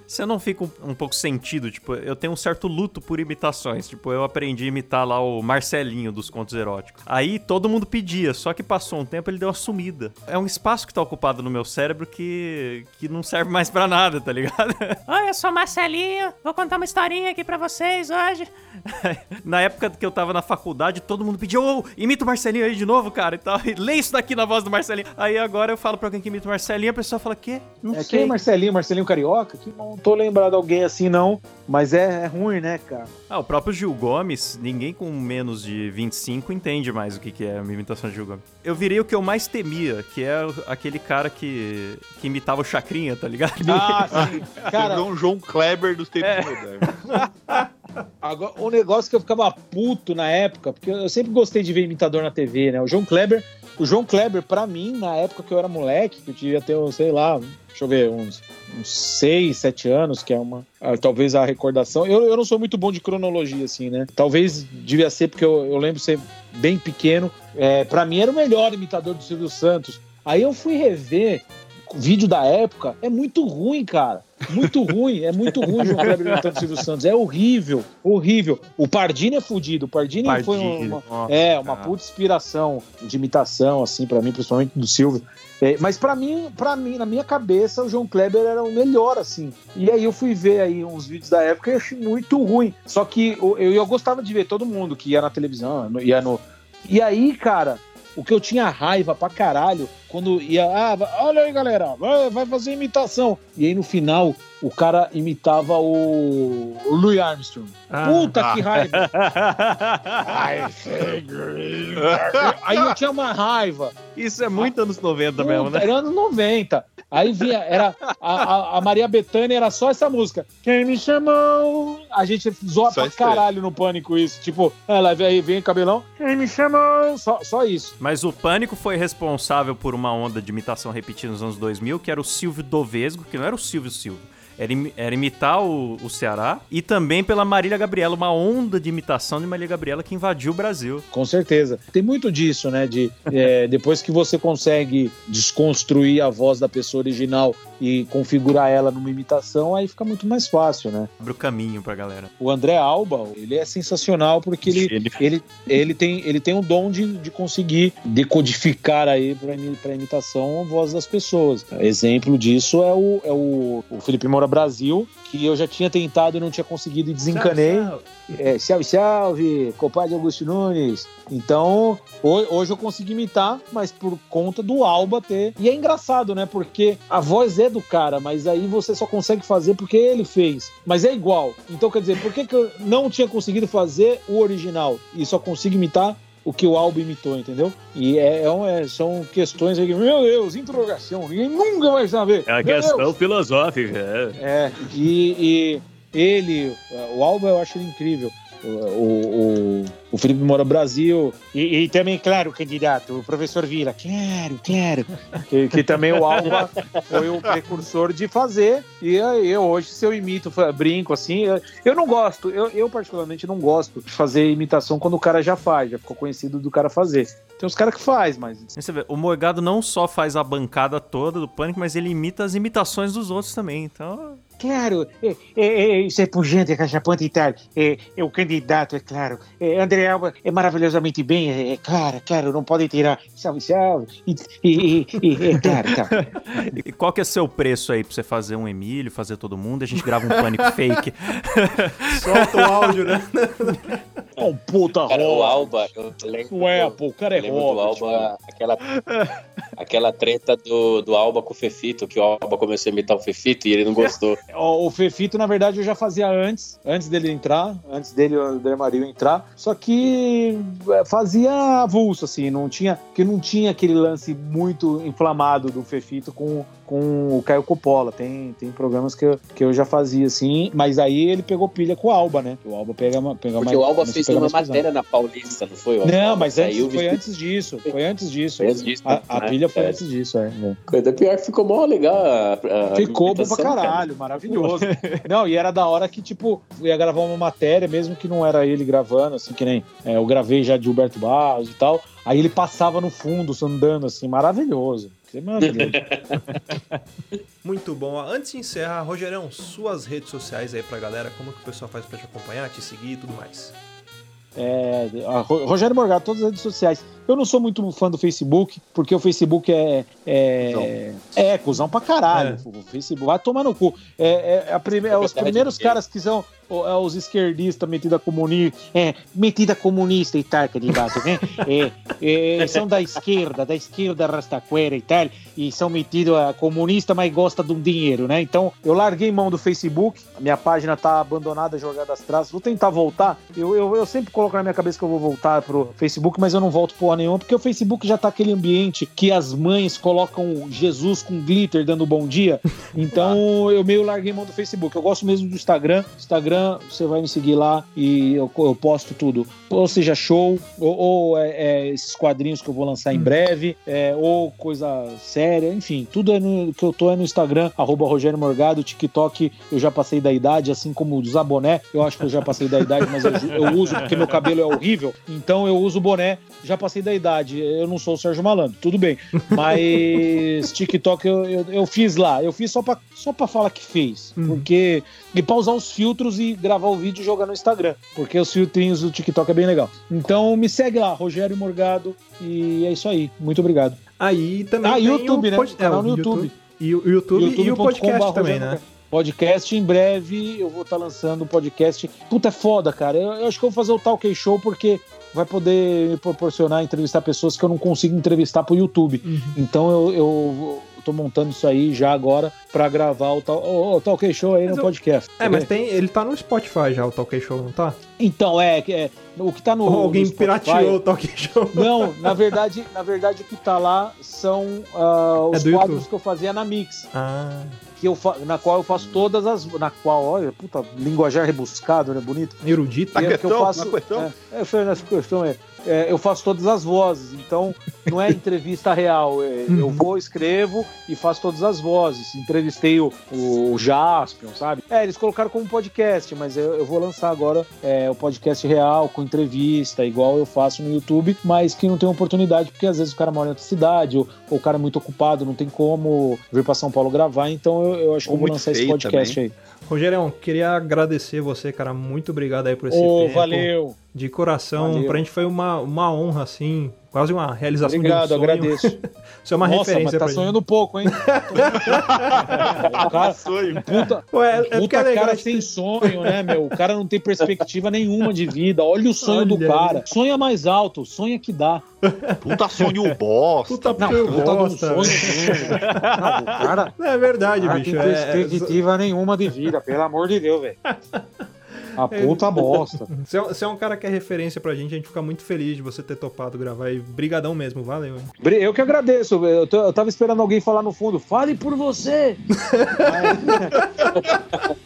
Você não fica um, um pouco sentido, tipo, eu tenho um certo luto por imitações. Tipo, eu aprendi a imitar lá o Marcelinho dos contos eróticos. Aí todo mundo pedia, só que passou um tempo ele deu uma sumida. É um espaço que tá ocupado no meu cérebro que, que não serve mais pra nada, tá ligado? [LAUGHS] Oi, eu sou Marcelinho. Vou contar uma historinha aqui pra vocês hoje. [LAUGHS] Na época que eu tava na faculdade, todo mundo pedia, ô, imita o Marcelinho aí de novo, cara, e tal. E lê isso daqui na voz do Marcelinho. Aí agora eu falo pra alguém que imita o Marcelinho, a pessoa fala, quê? Não É sei. quem é Marcelinho? Marcelinho Carioca? Que não tô lembrado de alguém assim, não. Mas é, é ruim, né, cara? Ah, o próprio Gil Gomes, ninguém com menos de 25 entende mais o que, que é uma imitação de Gil Gomes. Eu virei o que eu mais temia, que é o- aquele cara que, que imitava o Chacrinha, tá ligado? Ah, [LAUGHS] sim. Cara, um João Kleber dos tempos É. modernos. [LAUGHS] Agora, o negócio que eu ficava puto na época, porque eu sempre gostei de ver imitador na TV, né? O João Kleber, o João Kleber, pra mim, na época que eu era moleque, que eu devia ter, sei lá, deixa eu ver, uns, uns 6, 7 anos, que é uma. talvez a recordação. Eu, eu não sou muito bom de cronologia, assim, né? Talvez devia ser porque eu, eu lembro ser bem pequeno. É, para mim era o melhor imitador do Silvio Santos. Aí eu fui rever o vídeo da época, é muito ruim, cara. Muito ruim, é muito ruim o João Kleber imitando o Silvio Santos. É horrível, horrível. O Pardini é fudido. O Pardini, foi Pardini, uma, nossa, é, uma cara. puta inspiração de imitação, assim, pra mim, principalmente do Silvio. É, mas pra mim, para mim, na minha cabeça, o João Kleber era o melhor, assim. E aí eu fui ver aí uns vídeos da época e achei muito ruim. Só que eu, eu, eu gostava de ver todo mundo que ia na televisão, ia no. E aí, cara, o que eu tinha raiva pra caralho, quando ia, ah, olha aí, galera, vai, fazer imitação. E aí no final, o cara imitava o, o Louis Armstrong. Ah. Puta que [LAUGHS] raiva! [LAUGHS] Aí eu tinha uma raiva. Isso é muito anos 90 mesmo, né? Era anos 90. Aí vinha, era a, a- a Maria Bethânia era só essa música. Quem me chamou? A gente zoa Só pra caralho no pânico isso. Tipo, ela vem, vem cabelão. Quem me chamou? Só, só isso. Mas o Pânico foi responsável por uma onda de imitação repetida nos anos 2000, que era o Silvio Dovesgo, que não era o Silvio Silvio. Era, imi- era imitar o, o Ceará e também pela Marília Gabriela, uma onda de imitação de Marília Gabriela que invadiu o Brasil. Com certeza. Tem muito disso, né? De é, [LAUGHS] depois que você consegue desconstruir a voz da pessoa original e configurar ela numa imitação, aí fica muito mais fácil, né? Abre o caminho pra galera. O André Alba, ele é sensacional porque ele, ele, ele, tem, ele tem o dom de, de conseguir decodificar aí para pra imitação a voz das pessoas. Exemplo disso é o, é o, o Felipe Moura Brasil, que eu já tinha tentado e não tinha conseguido e desencanei. É, salve, salve, compadre Augusto Nunes. Então, ho- hoje eu consegui imitar, mas por conta do Alba ter. E é engraçado, né? Porque a voz é do cara, mas aí você só consegue fazer porque ele fez. Mas é igual. Então, quer dizer, por que, que eu não tinha conseguido fazer o original e só consigo imitar? O que o Alba imitou, entendeu? E é, é é- são questões aí que, meu Deus, interrogação, ninguém nunca vai saber. É uma Meu questão Deus. filosófica. É. É, e, e ele, o Alba eu acho ele incrível. O, o, o Felipe Moura Brasil. E, e também, claro, candidato, o professor Vila. Claro, claro. Que, que também o Alba foi o precursor de fazer. E aí, eu hoje, se eu imito, brinco assim, eu, eu não gosto, eu, eu particularmente não gosto de fazer imitação quando o cara já faz, já ficou conhecido do cara fazer. Tem os caras que faz, mas. Você vê, o Morgado não só faz a bancada toda do Pânico, mas ele imita as imitações dos outros também. Então, Claro, é, é, é, isso é pungente, cachapante e tal. É, é o candidato, é claro. É, André Alba é maravilhosamente bem, é, é claro, claro, não pode tirar. Salve, salve. E, e, e, é claro, tá. [LAUGHS] e qual que é seu preço aí pra você fazer um Emílio, fazer todo mundo? A gente grava um Pânico [LAUGHS] fake. Solta o áudio, né? É um puta Cara, o. Alba, eu lembro, Ué, pô, o cara é eu lembro do Alba, aquela, aquela treta do, do Alba com o Fefito, que o Alba começou a imitar o Fefito e ele não gostou. Ó, O Fefito, na verdade, eu já fazia antes, antes dele entrar, antes dele, o André Marinho entrar. Só que é, fazia avulso, assim, não tinha, que não tinha aquele lance muito inflamado do Fefito com, com o Caio Coppola. Tem, tem programas que eu, que eu já fazia, assim, mas aí ele pegou pilha com o Alba, né? O Alba pega, uma- pega Porque mais. o Alba a fez uma matéria na Paulista, não foi? O Não, Alba mas antes, foi vestido- antes disso. Foi antes disso. Foi antes disso, A, a né? pilha foi É. antes disso, é. é. Coisa pior que ficou mó legal. a- a Ficou bom pra imitação, cara. caralho, maravilhoso. Não, e era da hora que, tipo, eu ia gravar uma matéria, mesmo que não era ele gravando, assim, que nem é, eu gravei já de Gilberto Barros e tal. Aí ele passava no fundo, andando, assim, maravilhoso. Isso é maravilhoso. [LAUGHS] Muito bom. Antes de encerrar, Rogerão, suas redes sociais aí pra galera, como que o pessoal faz pra te acompanhar, te seguir e tudo mais. É, Rogério Morgado, todas as redes sociais. Eu não sou muito fã do Facebook, porque o Facebook é. É, é cuzão pra caralho. O Facebook vai tomar no cu. É, é a prime- é os primeiros é. caras que são é os esquerdistas metida comunista. É, metida comunista e tal, candidato, né? [LAUGHS] É, é, são da esquerda, da esquerda rastaquera e tal, e são metidos a comunista, mas gosta de um dinheiro, né? Então eu larguei mão do Facebook, a minha página tá abandonada, jogada traças. Vou tentar voltar. Eu, eu, eu sempre coloco na minha cabeça que eu vou voltar pro Facebook, mas eu não volto porra nenhuma, porque o Facebook já tá aquele ambiente que as mães colocam Jesus com glitter dando bom dia. [LAUGHS] Então eu meio larguei mão do Facebook. Eu gosto mesmo do Instagram. Instagram, você vai me seguir lá e eu, eu posto tudo. Ou seja, show, ou, ou, é, é, esses quadrinhos que eu vou lançar em breve, é, ou coisa séria, enfim, tudo é no, que eu tô é no Instagram, arroba Rogério Morgado, TikTok, eu já passei da idade, assim como usar boné, eu acho que eu já passei da idade, mas eu, eu uso porque meu cabelo é horrível, então eu uso boné, já passei da idade, eu não sou o Sérgio Malandro, tudo bem, mas [LAUGHS] TikTok eu, eu, eu fiz lá, eu fiz só pra, só pra falar que fez, porque, e pra usar os filtros e gravar o vídeo e jogar no Instagram, porque os filtrinhos do TikTok é bem legal. Então me segue lá, Rogério Morgado, e é isso aí, muito obrigado. Aí também Ah, tem YouTube, o né? pod- Canal é, o no YouTube. E o YouTube, e o podcast também, né? Podcast em breve, eu vou estar lançando um podcast. Puta, é foda, cara. Eu, eu acho que eu vou fazer o Talk Show porque vai poder me proporcionar entrevistar pessoas que eu não consigo entrevistar pro YouTube. Uhum. Então eu, eu tô montando isso aí já agora pra gravar o, tal, o, o Talk Show aí Mas no eu- podcast. É, mas tem, ele tá no Spotify já, o Talk Show, não tá? Então, é, é o que tá no. Ou alguém no Spotify- pirateou o Talk Show. Não, na verdade, na verdade o que tá lá são É os do quadros YouTube. que eu fazia na Mix. Ah. Que eu fa- na qual eu faço todas as. Na qual, olha, puta, linguajar rebuscado, né? Bonito. Erudito. Que, é que eu faço. naquetão. É, é, foi nessa questão, é, é, Eu faço todas as vozes, então não é entrevista real. é, eu vou, escrevo e faço todas as vozes. Entrevista entrevistei o, o Jaspion, sabe? É, eles colocaram como podcast, mas eu, eu vou lançar agora é, o podcast real, com entrevista, igual eu faço no YouTube, mas que não tem oportunidade, porque às vezes o cara mora em outra cidade, ou, ou o cara é muito ocupado, não tem como vir pra São Paulo gravar, então eu, eu acho que Ou eu vou muito lançar esse podcast também. aí. Rogerião, queria agradecer você, cara. Muito obrigado aí por esse Ô, tempo. valeu. De coração. Valeu. Pra gente foi uma, uma honra, assim. Quase uma realização Obrigado, de um sonho. agradeço. [LAUGHS] Isso é uma Nossa, referência mas tá pra gente. sonhando pouco, hein? [LAUGHS] cara, puta, Ué, é porque puta é cara sem sonho, né, meu? O cara não tem perspectiva nenhuma de vida. Olha o sonho do Olha cara. aí. Sonha mais alto, sonha que dá. Puta sonho bosta. Puta Não, puta gosto, sonho. velho. Não, o cara, [LAUGHS] É verdade, cara bicho. tem É, perspectiva nenhuma de vida, pelo amor de Deus, velho. A puta bosta. [LAUGHS] Você é, você é um cara que é referência pra gente, a gente fica muito feliz de você ter topado gravar e brigadão mesmo, valeu. hein? Eu que agradeço. Eu, eu tava esperando alguém falar no fundo, fale por você. [LAUGHS] Mas,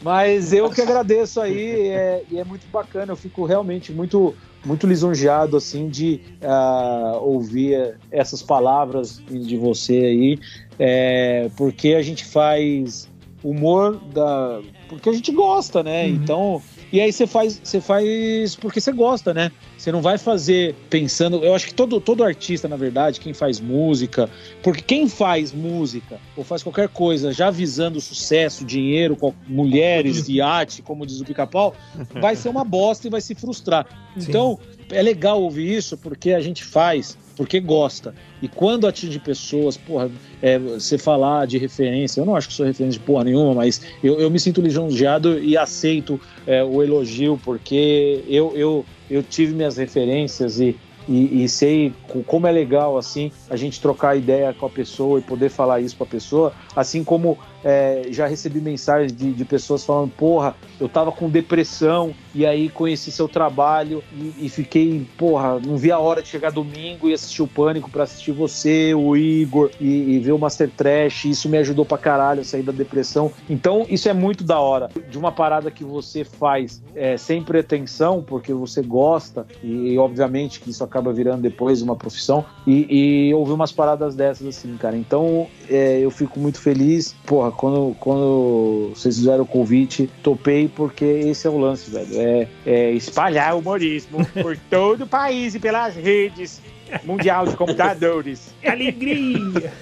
mas eu que agradeço aí, é- e é muito bacana. Eu fico realmente muito, muito lisonjeado assim de ah, ouvir essas palavras de você aí, é, porque a gente faz humor da, porque a gente gosta, né? Então e aí você faz, você faz porque você gosta, né? Você não vai fazer pensando. Eu acho que todo, todo artista, na verdade, quem faz música, porque quem faz música ou faz qualquer coisa já visando sucesso, dinheiro, qual- mulheres, iate, como diz o pica-pau, [LAUGHS] vai ser uma bosta e vai se frustrar. Então, é legal ouvir isso porque a gente faz, porque gosta. E quando atinge pessoas, porra, é, você falar de referência, eu não acho que sou referência de porra nenhuma, mas eu, eu me sinto lisonjeado e aceito é, o elogio, porque eu, eu, eu tive minhas referências e, e, e sei co- como é legal assim a gente trocar ideia com a pessoa e poder falar isso pra pessoa, assim como é, já recebi mensagens de, de pessoas falando, porra, eu tava com depressão e aí conheci seu trabalho e, e fiquei, porra, não vi a hora de chegar domingo e assistir o Pânico pra assistir você, o Igor e, e ver o Master Trash, isso me ajudou pra caralho a sair da depressão. Então, isso é muito da hora. De uma parada que você faz é, sem pretensão, porque você gosta, e, obviamente que isso acaba virando depois uma profissão, e, e ouvir umas paradas dessas assim, cara. Então, é, eu fico muito feliz, porra, quando, quando vocês fizeram o convite, topei, porque esse é o lance, velho. É, é espalhar o humorismo [LAUGHS] por todo o país e pelas redes mundial de computadores. Alegria!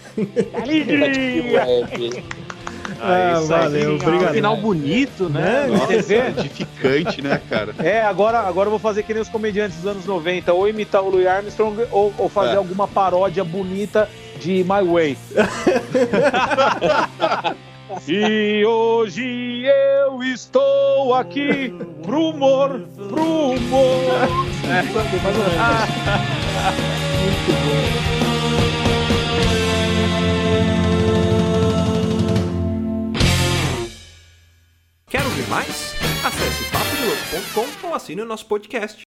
Alegria! Ah, valeu, obrigado. Final bonito, né? Né? Vê? Edificante, né, cara? É, agora, agora eu vou fazer que nem os comediantes dos anos 90, ou imitar o Louis Armstrong, ou, ou fazer É. alguma paródia bonita de My Way. [LAUGHS] e hoje eu estou aqui pro humor, pro humor. É, mais ou menos. Quer ouvir mais? Acesse papodelouco.com ou assine o nosso podcast.